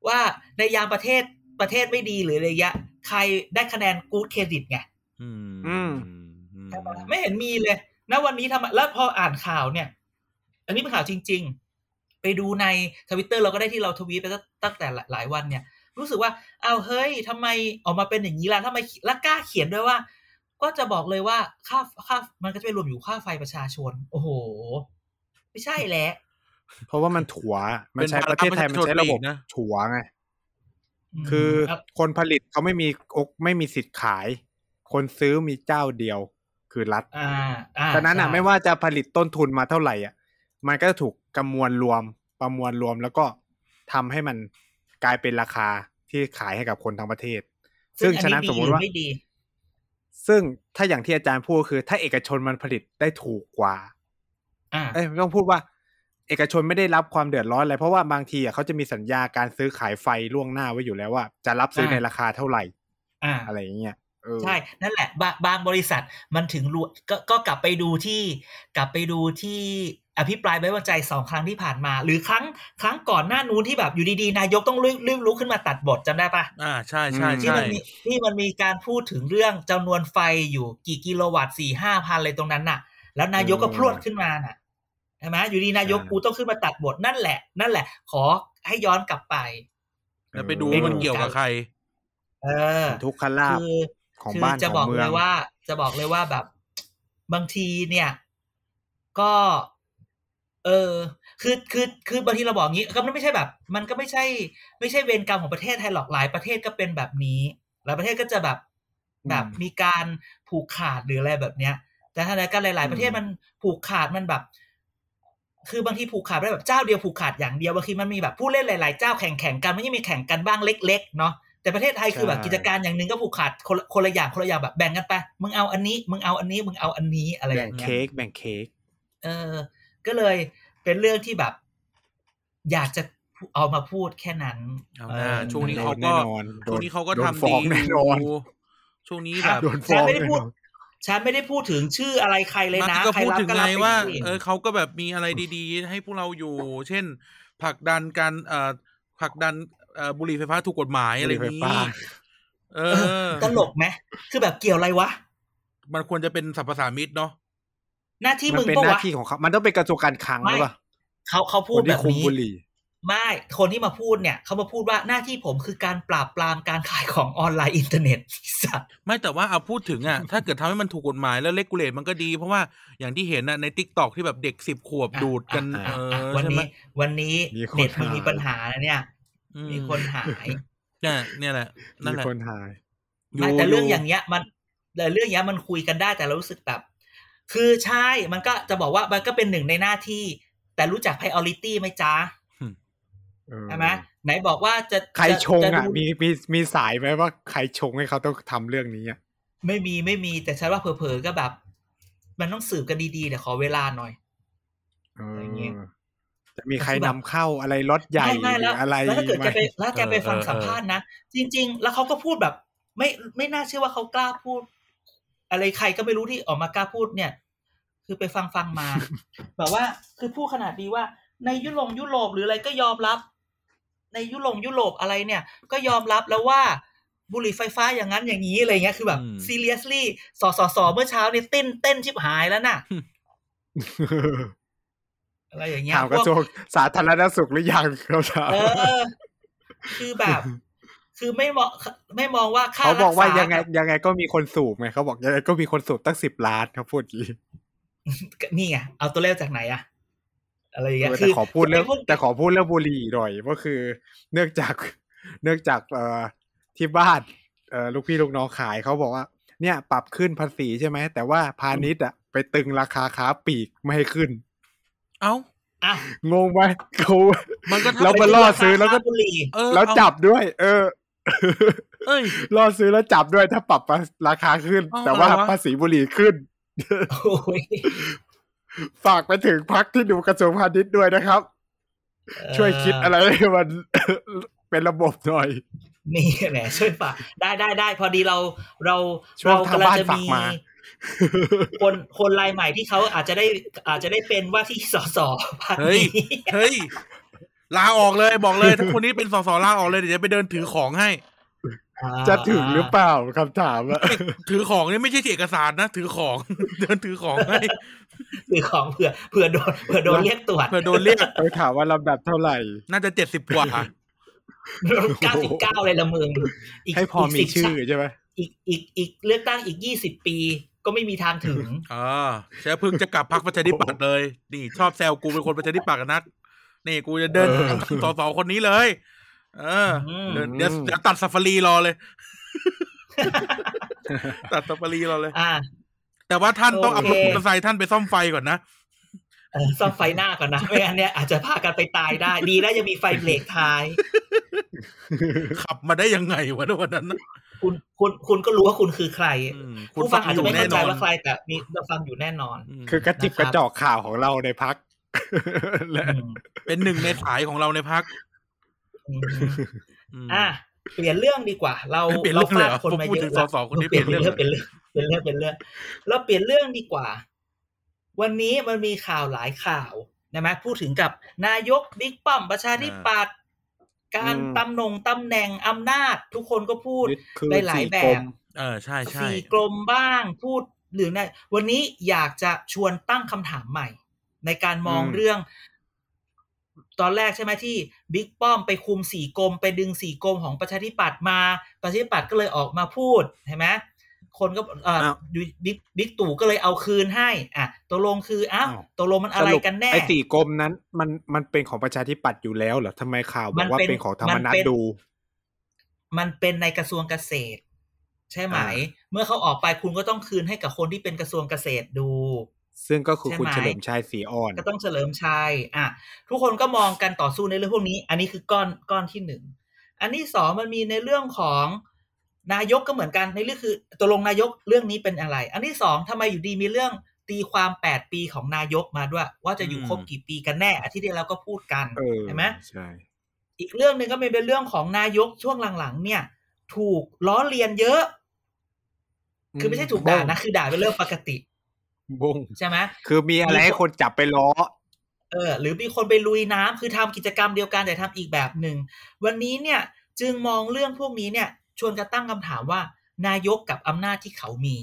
[SPEAKER 4] ว่าในยามประเทศประเทศไม่ดีหรืออะไรเงี้ยใครได้คะแนนกู๊ดเครดิตไง
[SPEAKER 2] อืม
[SPEAKER 3] อืม
[SPEAKER 2] อืม
[SPEAKER 4] ไม่เห็นมีเลย ณวันนี้ทำไมแล้วพออ่านข่าวเนี่ย อันนี้เป็นข่าวจริงๆ ไปดูในทวิตเตอร์เราก็ได้ที่เราทวีตไปตั้งตั้งแต่หลายวันเนี่ย รู้สึกว่าอ้าวเฮ้ยทำไมออกมาเป็นอย่างนี้ล่ะทำไมแล้วกล้าเขียนด้วยว่า ก็จะบอกเลยว่าค่าค่ามันก็จะไปรวมอยู่ค่าไฟประชาชน โอ้โห ไม่ใช่แหละ
[SPEAKER 3] เพราะว่ามันถัวมันใช้ประเทศไทยมันใช้ระบบถัวไง
[SPEAKER 4] ม
[SPEAKER 3] คือ
[SPEAKER 4] ครับ
[SPEAKER 3] คนผลิตเขาไม่มีอกไม่มีสิทธิ์ขาย คนซื้อมีเจ้าเดียวคือรัฐ
[SPEAKER 4] อ่าอ่า
[SPEAKER 3] ฉะนั้นอะ
[SPEAKER 4] ใช่
[SPEAKER 3] ไม่ว่าจะผลิตต้นทุนมาเท่าไหร่อะ มันก็จะถูก กำมวลรวมประมวลรวมแล้วก็ทำให้มันกลายเป็นราคาที่ขายให้กับคนทั้งประเทศ ซึ่ง
[SPEAKER 4] อั
[SPEAKER 3] ฉะนั้น
[SPEAKER 4] ดี
[SPEAKER 3] สมม
[SPEAKER 4] ห
[SPEAKER 3] ติ
[SPEAKER 4] รือ
[SPEAKER 3] ว่า
[SPEAKER 4] ไม่ดี
[SPEAKER 3] ซึ่งถ้าอย่างที่อาจารย์พูดคือ ถ้าเอกชนมันผลิตได้ถูกกว่า
[SPEAKER 4] อ่า
[SPEAKER 3] เอ้ยต้องพูดว่า เอกชนไม่ได้รับความเดือดร้อนอะไรเพราะว่าบางทีอะเขาจะมีสัญญาการซื้อขายไฟล่วงหน้าไว้อยู่แล้วว่า จะรับซื้อ
[SPEAKER 4] อ่า
[SPEAKER 3] ในราคาเท่าไหร่
[SPEAKER 4] อ่า
[SPEAKER 3] อะไรอย่างเงี้ยเออ
[SPEAKER 4] ใช่ นั่นแหละบางบางบริษัทมันถึงรู้ก็ก็กลับไปดูที่ กลับไปดูที่ อภิปรายไว้วางใจสองครั้งที่ผ่านมา หรือครั้งครั้งก่อนหน้านู้นที่แบบอยู่ดีๆ นายกต้องรีบรีบลุกขึ้นมาตัดบทจำได้ปะ
[SPEAKER 2] อ่าใช่ใช่
[SPEAKER 4] ที่
[SPEAKER 2] ใช่
[SPEAKER 4] มันมีที่มันมีการพูดถึงเรื่องจำนวนไฟอยู่กี่กิโลวัตต์สี่ห้าพันเลยตรงนั้นน่ะ แล้วนายกก็พรวดขึ้นมาน่ะใช่ไหมอยู่ดีนายกกูต้องขึ้นมาตัดบทนั่นแหละ นั่นแหละ ขอให้ย้อนกลับไป
[SPEAKER 2] แล้วไปดูว่ามันเกี่ยวกับใคร
[SPEAKER 4] เออ
[SPEAKER 3] ทุกขลาบ
[SPEAKER 4] คือ
[SPEAKER 3] ของ
[SPEAKER 4] คื
[SPEAKER 3] บ้าน
[SPEAKER 4] จะ
[SPEAKER 3] ของ
[SPEAKER 4] บอก
[SPEAKER 3] เมื
[SPEAKER 4] เล
[SPEAKER 3] อง
[SPEAKER 4] ยว่า จะบอกเลยว่าแบบ บางทีเนี่ย ก็ เออ คือคือคือบางทีเราบอกงี้ก็มันไม่ใช่แบบ มันก็ไม่ใช่ ไม่ใช่เวรกรรมของประเทศไทยหรอกหลายประเทศก็เป็นแบบนี้หลายประเทศก็จะแบบ
[SPEAKER 3] อืม
[SPEAKER 4] แบบมีการผูกขาดหรืออะไรแบบเนี้ย แต่ทางใดกันหลาย ๆ ประเทศ
[SPEAKER 3] อืม
[SPEAKER 4] มันผูกขาดมันแบบ คือบางทีผูกขาดได้แบบเจ้าเดียวผูกขาดอย่างเดียวบางทีมันมีแบบผู้เล่นหลาย ๆ เจ้าแข่งแข่งกันมันยังมีแข่งกันบ้างเล็ก ๆ เนาะแต่ประเทศไทยคือแบบกิจการอย่างหนึ่งก็ผูกขาดคนละคนละอย่างคนละอย่างแบบแบ่งกันไปมึงเอาอันนี้ มึงเอาอันนี้มึงเอาอันนี้อะไรอ
[SPEAKER 3] แบ่ง
[SPEAKER 4] ย่างเงี้ย
[SPEAKER 3] เค้กแบ่งเค้ก
[SPEAKER 4] เออ ก็เลยเป็นเรื่องที่แบบ อยากจะเอามาพูดแค่นั้น
[SPEAKER 2] เอาหน้า
[SPEAKER 4] ออ
[SPEAKER 2] ช่วงนี้
[SPEAKER 3] โด
[SPEAKER 2] เขา
[SPEAKER 3] น
[SPEAKER 2] ก็
[SPEAKER 3] แน่นอนโดน
[SPEAKER 2] ช่วงนี้เขาก็
[SPEAKER 3] โดน
[SPEAKER 2] ทำ
[SPEAKER 3] ฟ้
[SPEAKER 2] ดี
[SPEAKER 3] องแน่นอน
[SPEAKER 2] อยู่ช่วงนี้แบบ
[SPEAKER 3] โดนฟ้อง
[SPEAKER 4] ฉันไม่ได้
[SPEAKER 3] แน่
[SPEAKER 4] พู
[SPEAKER 3] น
[SPEAKER 4] ด
[SPEAKER 3] อน
[SPEAKER 4] ฉันไม่ได้พูดถึงชื่ออะไรใครเลยนะ
[SPEAKER 2] ก็
[SPEAKER 4] ใคร
[SPEAKER 2] พูด
[SPEAKER 4] รับ
[SPEAKER 2] ถึง
[SPEAKER 4] ก็
[SPEAKER 2] ไง
[SPEAKER 4] รับไป
[SPEAKER 2] ว่า
[SPEAKER 4] สิ
[SPEAKER 2] เออเขาก็แบบมีอะไรดีๆ ให้พวกเราอยู่ เช่นผลักดันการเอ่อผลักดันเอ่อบุหรี่ไฟฟ้าถูกกฎหมายอะไร
[SPEAKER 3] บุหรี่
[SPEAKER 2] นี้
[SPEAKER 3] ไฟฟ้า
[SPEAKER 2] เออ
[SPEAKER 4] ตลกไหมคือแบบเกี่ยวอะไรวะ
[SPEAKER 2] มันควรจะเป็นสรรพสามิตเนาะ
[SPEAKER 4] หน้าที่
[SPEAKER 3] มั
[SPEAKER 4] มึ
[SPEAKER 3] น
[SPEAKER 4] ง
[SPEAKER 3] เป็น
[SPEAKER 4] ปะ
[SPEAKER 3] หน้าวะที่ของเขา มันต้องเป็นกระทรวงการคลังห
[SPEAKER 4] ไม่
[SPEAKER 3] รือเปล่า
[SPEAKER 4] เขาเขาพู
[SPEAKER 3] ค
[SPEAKER 4] ด
[SPEAKER 3] น
[SPEAKER 4] แบ
[SPEAKER 3] ที่
[SPEAKER 4] บ
[SPEAKER 3] คุม
[SPEAKER 4] นี้
[SPEAKER 3] บุหรี่
[SPEAKER 4] ไม่คนที่มาพูดเนี่ยเขามาพูดว่าหน้าที่ผมคือการปราบปรามการขายของออนไลน์อินเทอร์เน็ตสัตว์
[SPEAKER 2] ไม่แต่ว่าเอาพูดถึงอะ ถ้าเกิดทำให้มันถูกกฎหมายแล้วเลกูเลตมันก็ดี เพราะว่าอย่างที่เห็นน่ะในทิกตอกที่แบบเด็กสิบขวบดูดกัน
[SPEAKER 4] อะ
[SPEAKER 2] เอ
[SPEAKER 4] อะ
[SPEAKER 2] อ
[SPEAKER 4] วัน
[SPEAKER 2] ใช่ไหม
[SPEAKER 4] นี้ วันนี้
[SPEAKER 3] มีคน
[SPEAKER 4] เน็ตมึง
[SPEAKER 3] หาย
[SPEAKER 4] มีปัญหาเนี่ย
[SPEAKER 2] อื
[SPEAKER 4] มีคนหาย
[SPEAKER 2] เนี่ยเนี่ยแหละนั่น
[SPEAKER 3] มี
[SPEAKER 2] แหละ
[SPEAKER 3] คนหาย
[SPEAKER 4] ไม่แต่เรื่องอย่างเงี้ยมันแต่เรื่องเงี้ยมันคุยกันได้แต่เรารู้สึกแบบ คือใช่มันก็จะบอกว่ามันก็เป็นหนึ่งในหน้าที่ แต่รู้จัก priority ไหมจ๊ะ
[SPEAKER 3] เออ
[SPEAKER 4] ใช่ไหมไหนบอกว่าจะ
[SPEAKER 3] ใครชง
[SPEAKER 4] จ
[SPEAKER 3] อะ
[SPEAKER 4] ดู
[SPEAKER 3] มีมีมีสายไหมว่าใครชงให้เขาต้องทำเรื่องนี้อะ
[SPEAKER 4] ไม่มีไม่มีแต่ฉันว่าเผลอๆก็แบบ มันต้องสืบกันดีๆแต่ขอเวลาหน่อย
[SPEAKER 3] เออ
[SPEAKER 4] อย่างเงี้ย
[SPEAKER 3] จะมีใครนำเข้าอะไรรถใหญ่
[SPEAKER 4] ไม่
[SPEAKER 3] ห
[SPEAKER 4] ไม่
[SPEAKER 3] รื
[SPEAKER 4] แล้ว
[SPEAKER 3] ออะไร
[SPEAKER 4] แล้วถ้าเกิด
[SPEAKER 3] ไหม
[SPEAKER 4] แกไปแล้วแกไปฟัง
[SPEAKER 2] เออเออ
[SPEAKER 4] สัมภาษณ์นะจริง ๆ แล้วเขาก็พูดแบบ ไม่ไม่น่าเชื่อว่าเขากล้าพูด อะไรใครก็ไม่รู้ที่ออกมากล้าพูดเนี่ย คือไปฟังฟังมา แบบว่าคือพูดขนาดดีว่า ในยุโรปยุโรปหรืออะไรก็ยอมรับ ในยุโรปยุโรปอะไรเนี่ย ก็ยอมรับแล้วว่าบุหรี่ไฟฟ้าอย่างนั้นอย่างนี้อะไรเงี้ยคือแบบ
[SPEAKER 2] อืม
[SPEAKER 4] seriously สอสอสอเมื่อเช้าเนี่ยเต้นเต้นชิบหายแล้วน่ะอะไรอย่างเงี้ย
[SPEAKER 3] ถามกระทรวงสาธารณสุขหรือยังเขาถาม
[SPEAKER 4] เออ คือแบบ คือไม่มองไม่มองว่าค่า
[SPEAKER 3] เขาบอกว่า
[SPEAKER 4] รัษ
[SPEAKER 3] ยังไง ยังไงก็มีคนสูบไงเขาบอกยังไงก็มีคนสูบตั้งสิบล้านเขาพูดอย่างนี้
[SPEAKER 4] นี่ไงเอาตัวเลขจากไหนอะอะไรอย่างเงี้ย
[SPEAKER 3] เออ
[SPEAKER 4] คื
[SPEAKER 3] แต่ขอพูดเรื่อง
[SPEAKER 4] ไพวก
[SPEAKER 3] แต่ขอพูดเรื่องบุหรี่หน่อยก็คือ เนื่องจาก เนื่องจากเอ่อที่บ้านเอ่อลูกพี่ลูกน้องขายเขาบอกว่า เนี่ย ปรับขึ้นภาษีใช่ไหมแต่ว่าพาณิชย์อะไปตึงราคาค้าปลีกไม่ให้ขึ้น
[SPEAKER 2] เอ้า
[SPEAKER 4] อะ
[SPEAKER 3] งงไหมเขา
[SPEAKER 2] มันก็
[SPEAKER 3] เรามาล่อซื้อแล้วก็
[SPEAKER 4] บุหรี่
[SPEAKER 2] เออ
[SPEAKER 3] แล้ว
[SPEAKER 2] เอา
[SPEAKER 3] จับด้วย เออ
[SPEAKER 2] เอ้ย
[SPEAKER 3] ล่อซื้อแล้วจับด้วยถ้าปรับราคาขึ้น
[SPEAKER 2] อ้าว
[SPEAKER 3] แต่ว่า
[SPEAKER 2] อะไรวะ
[SPEAKER 3] ภาษีบุหรี่ขึ้น
[SPEAKER 4] โอ้ย
[SPEAKER 3] ฝากไปถึงพักที่ดูกระทรวงพาณิชย์ด้วยนะครับ ช่วยคิดอะไรให้มันเป็นระบบหน่อย
[SPEAKER 4] นี่แหละช่วยฝากได้ได้ได้พอดีเราเรา
[SPEAKER 3] ช่วง
[SPEAKER 4] เรา
[SPEAKER 3] ทาง
[SPEAKER 4] กำลัง
[SPEAKER 3] บ้าน
[SPEAKER 4] จะ
[SPEAKER 3] ฝาก
[SPEAKER 4] มี
[SPEAKER 3] มา
[SPEAKER 4] คนคนรายใหม่ที่เขาอาจจะได้อาจจะได้เป็นว่าที่สสพรรค
[SPEAKER 2] เฮ้ย
[SPEAKER 4] นี้
[SPEAKER 2] เฮ้ย ลาออกเลยบอกเลยถ้าคนนี้เป็นสสลาออกเลยเดี๋ยวจะไปเดินถือของให้
[SPEAKER 4] อ่า
[SPEAKER 3] จะถึงหรือเปล่าคำถามอะ
[SPEAKER 2] ถือของนี่ไม่ใช่เอกสารนะถือของ เดินถือของให้
[SPEAKER 4] คือของเผื่อเผื่อโดนเผื่อโดนเรียกตรวจ
[SPEAKER 2] เพื่อโดนเรียก
[SPEAKER 3] ไปถามว่าลำดับเท่าไหร่
[SPEAKER 2] น่าจะเจ็ดสิบกว่า
[SPEAKER 4] เก้าสิบเก้าเลยละมึงก
[SPEAKER 3] ให้พอมี
[SPEAKER 4] ก10
[SPEAKER 3] ชื่อใช่ไหม
[SPEAKER 4] อีกอีกอีกเลือกตั้งอีกยี่สิบปีก็ไม่มีทางถึง
[SPEAKER 2] อ่าใช่เพิ่งจะกลับพักประชาธิปัตย์เลย นี่ชอบแซวกูเป็นคนประชาธิปัตย์กันนัก นี่กูจะเดินตามสสคนนี้เลย เออ
[SPEAKER 4] ม
[SPEAKER 2] เดี๋ยวเดี๋ยวเดี๋ยวตัดซาฟารีรอเลย ตัดซาฟารีรอเลย
[SPEAKER 4] อ่า
[SPEAKER 2] แต่ว่าท่านต้องเอา
[SPEAKER 4] โอ
[SPEAKER 2] ร
[SPEAKER 4] เค
[SPEAKER 2] ถมอเตอร์ไซค์ท่านไปซ่อมไฟก่อนนะ
[SPEAKER 4] เออซ่อมไฟหน้าก่อนนะไม่งั้นเนี่ยอาจจะพากันไปตายได้ ดีแล้วยังมีไฟเบรกท้าย
[SPEAKER 2] ขับมาได้ยังไงวะวันนั้นนะ
[SPEAKER 4] คุณคุณคุณก็รู้ว่าคุณคือใคร
[SPEAKER 2] อืม
[SPEAKER 4] ผู้ฟังอาจจะไม่เข้าใจ
[SPEAKER 2] น
[SPEAKER 4] ว่าใครแต่มีเราฟังอยู่แน่นอน
[SPEAKER 2] อืม
[SPEAKER 3] คือกระจิบ
[SPEAKER 4] นะครับ
[SPEAKER 3] กระจอกข่าวของเราในพัก และ
[SPEAKER 4] อืม
[SPEAKER 2] เป็นหนึ่งในสายของเราในพัก
[SPEAKER 4] อืม
[SPEAKER 2] ม
[SPEAKER 4] อะเปลี่ยนเรื่องดีกว่า เรา
[SPEAKER 2] เปลี่ยนเรื่องเลยเหรอ
[SPEAKER 4] ฟาดคนมา
[SPEAKER 2] พูด
[SPEAKER 4] เย
[SPEAKER 2] ถึ
[SPEAKER 4] อะ
[SPEAKER 2] งสสคนนี้
[SPEAKER 4] เปลี่ยน
[SPEAKER 2] เปลี่
[SPEAKER 4] เรื่
[SPEAKER 2] ย
[SPEAKER 4] อนง
[SPEAKER 2] เรื่
[SPEAKER 4] เปลี่ยนเรื่องเปลี่ยนเรื่องเปลี่ยนเรื่องเราเปลี่ยนเรื่องดีกว่า วันนี้มันมีข่าวหลายข่าวนะไหมพูดถึงกับนายกบิ๊กป้อมประชาธิปัตย์การ
[SPEAKER 3] อืม
[SPEAKER 4] ตำแหน่งตำแหน่งอำนาจ ทุกคนก็พูด
[SPEAKER 3] ยึดคือ
[SPEAKER 4] ได้หลาย
[SPEAKER 3] สี่
[SPEAKER 4] แบ
[SPEAKER 3] กร
[SPEAKER 4] บ
[SPEAKER 3] ม
[SPEAKER 2] เออใช่ใช่
[SPEAKER 4] สี่กรมบ้างพูดหรือในวันนี้อยากจะชวนตั้งคำถามใหม่ ในการมอง
[SPEAKER 3] อืม
[SPEAKER 4] เรื่อง ตอนแรกใช่ไหมที่บิ๊กป้อมไปคุมสี่กรมไปดึงสี่กรมของประชาธิปัตย์มา ประชาธิปัตย์ก็เลยออกมาพูดเห็นไหมคนก็เอ่อ
[SPEAKER 3] อ้าว
[SPEAKER 4] บิ๊กบิ๊กตู่ก็เลยเอาคืนให้อะตกลงคืออ้าว
[SPEAKER 3] อ้าว
[SPEAKER 4] ตกลงมันอะไรกันแน่
[SPEAKER 3] ไอ้สี่กรมนั้น มันมันเป็นของประชาธิปัตย์อยู่แล้วเหรอทำไมข่าวบ
[SPEAKER 4] มั
[SPEAKER 3] อก
[SPEAKER 4] น
[SPEAKER 3] ว่า
[SPEAKER 4] เป็น
[SPEAKER 3] เป็นของธรรมนั
[SPEAKER 4] มัน
[SPEAKER 3] ต
[SPEAKER 4] เป็น
[SPEAKER 3] ดู
[SPEAKER 4] มันเป็นในกระทรวงเกษตร ใช่ไหม
[SPEAKER 3] อ่า
[SPEAKER 4] เมื่อเขาออกไปคุณก็ต้องคืนให้กับคนที่เป็นกระทรวงเกษตรดู
[SPEAKER 3] ซึ่งก็คือ
[SPEAKER 4] ใช่
[SPEAKER 3] คุณ
[SPEAKER 4] ไหม
[SPEAKER 3] เฉลิมชัยศรีอ่อน
[SPEAKER 4] ก็ต้องเฉลิมชัยอะทุกคนก็มองกันต่อสู้ในเรื่องพวกนี้ อันนี้คือก้อนก้อนที่หนึ่งอันที่สองมันมีในเรื่องของนายกก็เหมือนกันในเรื่องคือตกลงนายกเรื่องนี้เป็นอะไร อันที่สองทำไมอยู่ดีมีเรื่องตีความแปดปีของนายกมาด้วย ว่าจะอยู่
[SPEAKER 2] อืม
[SPEAKER 4] ครบกี่ปีกันแน่อาทิตย์ที่แล้วก็พูดกัน
[SPEAKER 3] เออ
[SPEAKER 4] เห็นไหม
[SPEAKER 3] ใช่
[SPEAKER 4] อีกเรื่องหนึ่งก็เป็นเรื่องของนายกช่วงหลังๆ เนี่ย ถูกล้อเลียนเยอะ คือไม่ใช่ถูกด่านะ คือด่าเป็นเรื่องปกติ
[SPEAKER 3] บง
[SPEAKER 4] ใช่ไหม
[SPEAKER 3] คือมีอะไรให้คนจับไปล้อ
[SPEAKER 4] เออ หรือมีคนไปลุยน้ำคือทำกิจกรรมเดียวกันแต่ทำอีกแบบหนึ่ง วันนี้เนี่ยจึงมองเรื่องพวกนี้เนี่ย ชวนกันตั้งคำถามว่า นายกกับอำนาจที่เขามี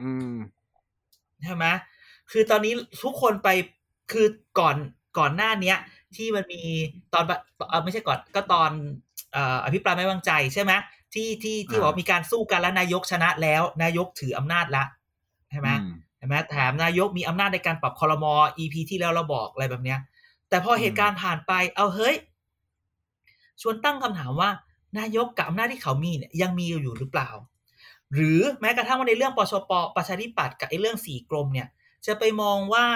[SPEAKER 3] อืม
[SPEAKER 4] ใช่ไหมคือตอนนี้ทุกคนไปคือก่อนก่อนหน้าเนี้ย ที่มันมีตอนเออไม่ใช่ก่อนก็ตอนเอ่ออภิปรายไม่วางใจใช่ไหมที่ที่ที่
[SPEAKER 3] อ่า
[SPEAKER 4] บอกว่ามีการสู้กันแล้วนายกชนะแล้ว นายกถืออำนาจละใช่ไหม
[SPEAKER 3] อืม
[SPEAKER 4] เห็น ไหมแถมนายกมีอำนาจในการปรับคอรมอ EP ที่แล้วเราบอกอะไรแบบเนี้ย แต่พอเหตุการณ์ผ่านไป เอาเฮ้ย ชวนตั้งคำถามว่า นายกกับอำนาจที่เขามีเนี่ยยังมีอยู่หรือเปล่า หรือแม้กระทั่งว่าในเรื่องปชปประชาธิปัตย์กับไอ้เรื่องสี่กรมเนี่ย จะไปมองว่า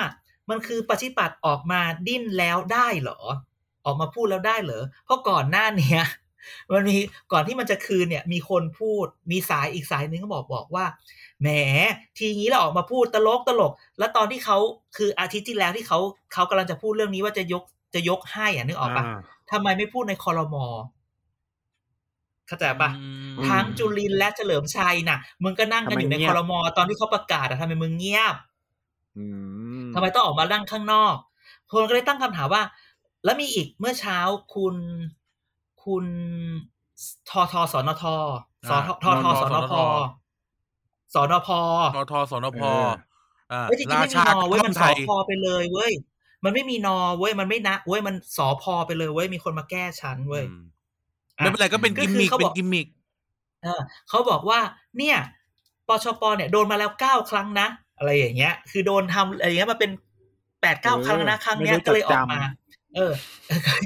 [SPEAKER 4] มันคือประชาธิปัตย์ออกมาดิ้นแล้วได้เหรอ ออกมาพูดแล้วได้เหรอ เพราะก่อนหน้าเนี้ย มันมีก่อนที่มันจะคืนเนี่ยมีคนพูดมีสายอีกสายหนึงก็บอกบอกว่าแหมทีนี้เราออกมาพูดตลกตลก แล้วตอนที่เขาคืออาทิตย์ที่แล้วที่เขาเขากำลังจะพูดเรื่องนี้ว่าจะยกจะยกให้อะนึกออกปะ
[SPEAKER 3] อ่า
[SPEAKER 4] ทำไมไม่พูดในคอรมอเข้าใจปะ
[SPEAKER 2] อืม
[SPEAKER 3] อืม
[SPEAKER 4] ทั้งจุลินทร์และเฉลิมชัยน่ะ มึงก็นั่งกันอยู่ใน
[SPEAKER 3] ทำไมเงี
[SPEAKER 4] ค
[SPEAKER 3] ยบ
[SPEAKER 4] อรมอตอนที่เขาประกาศอะทำไมมึงเงียบ
[SPEAKER 3] อืม
[SPEAKER 4] ทำไมต้องออกมานั่งข้างนอกคนก็เลยตั้งคำถามว่า แล้วมีอีกเมื่อเช้าคุณ คุณททสนทสทททสนพสนพ
[SPEAKER 2] ททสนพอ่า
[SPEAKER 4] เอ้ยจริงๆ
[SPEAKER 2] รา
[SPEAKER 4] ไม่มี
[SPEAKER 2] ชาน
[SPEAKER 4] อเว้ยมัน
[SPEAKER 2] ไท
[SPEAKER 4] สอยพไปเลยเว้ยมันไม่มีนอเว้ยมันไม่นะเว้ยมันสอพอไปเลยเว้ยมีคนมาแก้ชั้นเว้ย
[SPEAKER 2] อืมไม่เป็นไรก็เป็น
[SPEAKER 4] ก็
[SPEAKER 2] กิม
[SPEAKER 4] คือ
[SPEAKER 2] มิก
[SPEAKER 4] เขา
[SPEAKER 2] เป็
[SPEAKER 4] บ
[SPEAKER 2] น
[SPEAKER 4] อก
[SPEAKER 2] กิมมิก
[SPEAKER 4] เออเขาบอกว่า เนี่ยปชปเนี่ยโดนมาแล้วเก้าครั้งนะ อะไรอย่างเงี้ย คือโดนทำอะไรอย่างเงี้ยมาเป็นแปดเก้าครั้งนะครั้งเนี้ยก็เลยออกมา เออ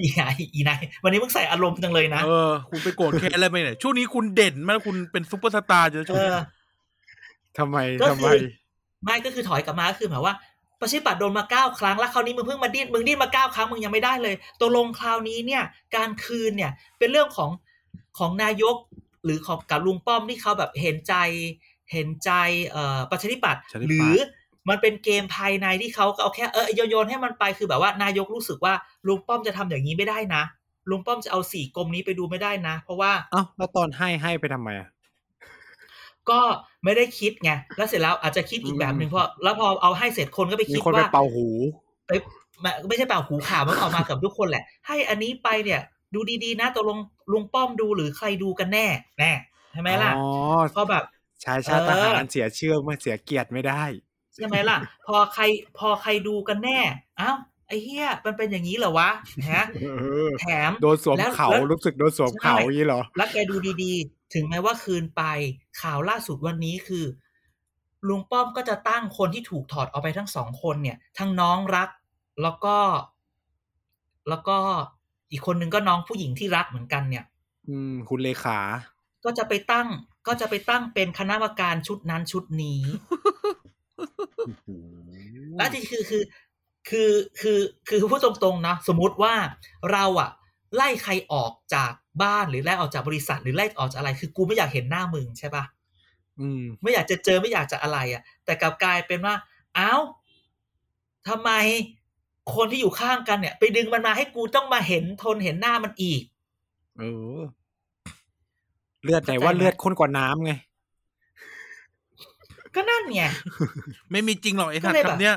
[SPEAKER 4] อีนายอีนายวันนี้มึงใส่อารมณ์จังเลยนะ
[SPEAKER 2] เออ คุณไปโกรธแค้นอะไรไปเนี่ย ช่วงนี้คุณเด่นมากคุณเป็นซุปเปอร์สตาร์เจอช่ว
[SPEAKER 4] เอง
[SPEAKER 2] นี้
[SPEAKER 4] อ
[SPEAKER 3] ทำไม
[SPEAKER 4] ก็
[SPEAKER 3] ทำ
[SPEAKER 4] คื
[SPEAKER 3] ไม
[SPEAKER 4] อไม่ก็คือถอยกลับมาก็คือหมายว่าประชาธิปัตย์โดนมาเก้าครั้งแล้วคราวนี้มึงเพิ่งมาดิ้นมึงดิ้นมาเก้าครั้งมึงยังไม่ได้เลยตกลงคราวนี้เนี่ย การคืนเนี่ย เป็นเรื่องของของนายก หรือของกับลุงป้อมที่เขาแบบเห็นใจ เห็นใจเอ่อประชาธิปัตย์
[SPEAKER 3] ประชาธิปัตย์
[SPEAKER 4] หรือ มันเป็นเกมภายในที่เขาก็เอาแค่เออโยนโยนให้มันไปคือแบบว่านายกรู้สึกว่าลุงป้อมจะทำอย่างนี้ไม่ได้นะลุงป้อมจะเอาสี่กรมนี้ไปดูไม่ได้นะ เพราะว่า
[SPEAKER 3] เอ้าแล้วตอนให้ให้ไปทำไมอะ
[SPEAKER 4] ก็ไม่ได้คิดไงแล้วเสร็จแล้วอาจจะคิดอีกแบบหนึ่ง
[SPEAKER 3] อืม
[SPEAKER 4] เพราะแล้วพอเอาให้เสร็จคนก็ไป
[SPEAKER 3] มี
[SPEAKER 4] คิด
[SPEAKER 3] คนไป
[SPEAKER 4] ว่า
[SPEAKER 3] เป่าหู
[SPEAKER 4] ไปไม่ไม่ใช่เป่าหูข่าวมันออกมากับทุกคนแหละ ให้อันนี้ไปเนี่ย ดูดีๆนะตกลงลุงป้อมดูหรือใครดูกันแน่แน่ใช่ไหมล่ะ
[SPEAKER 3] อ๋อ
[SPEAKER 4] เพราะแบบ
[SPEAKER 3] ชายชาติ
[SPEAKER 4] เอ
[SPEAKER 3] ท
[SPEAKER 4] อ
[SPEAKER 3] หารเสียเชื่อไม่เสียเกียรติไม่ได้
[SPEAKER 4] ใช่ไหมล่ะ พอใครพอใครดูกันแน่อ้าวไอ้เฮียมันเป็นอย่างนี้เหรอวะฮะ
[SPEAKER 3] เออ
[SPEAKER 4] แถม
[SPEAKER 3] โดนสวม
[SPEAKER 4] แล้ว
[SPEAKER 3] เขา
[SPEAKER 4] แล้ว
[SPEAKER 3] รู้สึกโดนสวมเขา
[SPEAKER 4] ใช่
[SPEAKER 3] อย่างนี้เหรอ
[SPEAKER 4] แล้วแกดูดีๆ ถึงแม้ว่าคืนไปข่าวล่าสุดวันนี้คือลุงป้อมก็จะตั้งคนที่ถูกถอดออกไปทั้งสองคนเนี่ย ทั้งน้องรักแล้วก็ แล้วก็อีกคนนึงก็น้องผู้หญิงที่รักเหมือนกันเนี่ย
[SPEAKER 3] อืม คุณเลขา
[SPEAKER 4] ก็จะไปตั้ง ก็จะไปตั้งเป็นคณะกรรมการชุดนั้นชุดนี้ แล้วที่คือคือ คือคือคือพูดตรงๆนะสมมุติว่าเราอะไล่ใครออกจากบ้านหรือไล่ออกจากบริษัทหรือไล่ออกจากอะไร คือกูไม่อยากเห็นหน้ามึงใช่ปะ
[SPEAKER 3] อืม
[SPEAKER 4] ไม่อยากจะเจอไม่อยากจะอะไรอะแต่กลับกลายเป็นว่า เอ้าทำไมคนที่อยู่ข้างกันเนี่ย ไปดึงมันมาให้กูต้องมาเห็นทนเห็นหน้ามันอีก
[SPEAKER 3] เออ เลือดไหน
[SPEAKER 4] เข้าใจ
[SPEAKER 3] ว่า
[SPEAKER 4] ไหม
[SPEAKER 3] เลือดข้นกว่าน้ำไง
[SPEAKER 4] ก็นั่นไง
[SPEAKER 2] ไม่มีจริงหรอกไอ้สัต
[SPEAKER 4] ก็เลย
[SPEAKER 2] ว์
[SPEAKER 4] แบบ
[SPEAKER 2] คำเนี้ย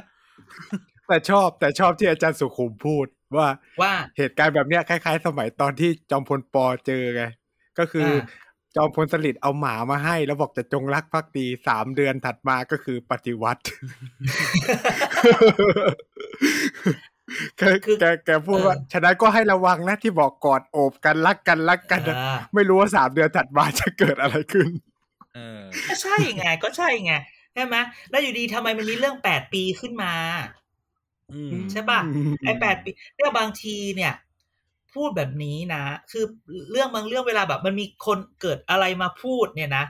[SPEAKER 3] แต่ชอบแต่ชอบที่อาจารย์สุขุมพูดว่า
[SPEAKER 4] ว่า
[SPEAKER 3] เหตุการณ์แบบเนี้ยคล้าย ๆ สมัยตอนที่จอมพลปอเจอไงก็คืออาจอมพลสฤษดิ์เอาหมามาให้ แล้วบอกจะจงรักภักดีสามเดือนถัดมาก็คือปฏิวัติแก
[SPEAKER 4] คือ
[SPEAKER 3] แกแกพูดว่า
[SPEAKER 4] เออ
[SPEAKER 3] ฉะนั้นก็ให้ระวังนะที่บอกกอดโอบกันรักกันรักกันนะ
[SPEAKER 4] อ่า
[SPEAKER 3] ไม่รู้ว่าสามเดือนถัดมาจะเกิดอะไรขึ้น
[SPEAKER 2] เออ
[SPEAKER 4] ก็ใช่ไงก็ใช่ไงใช่ไหมแล้วอยู่ดีทำไมมันมีเรื่องแปดปีขึ้นมา
[SPEAKER 2] อืม
[SPEAKER 4] ใช่ป่ะไอ้แปดปีเนี่ยบางทีเนี่ย พูดแบบนี้นะ คือเรื่องบางเรื่องเวลาแบบ มันมีคนเกิดอะไรมาพูดเนี่ยนะ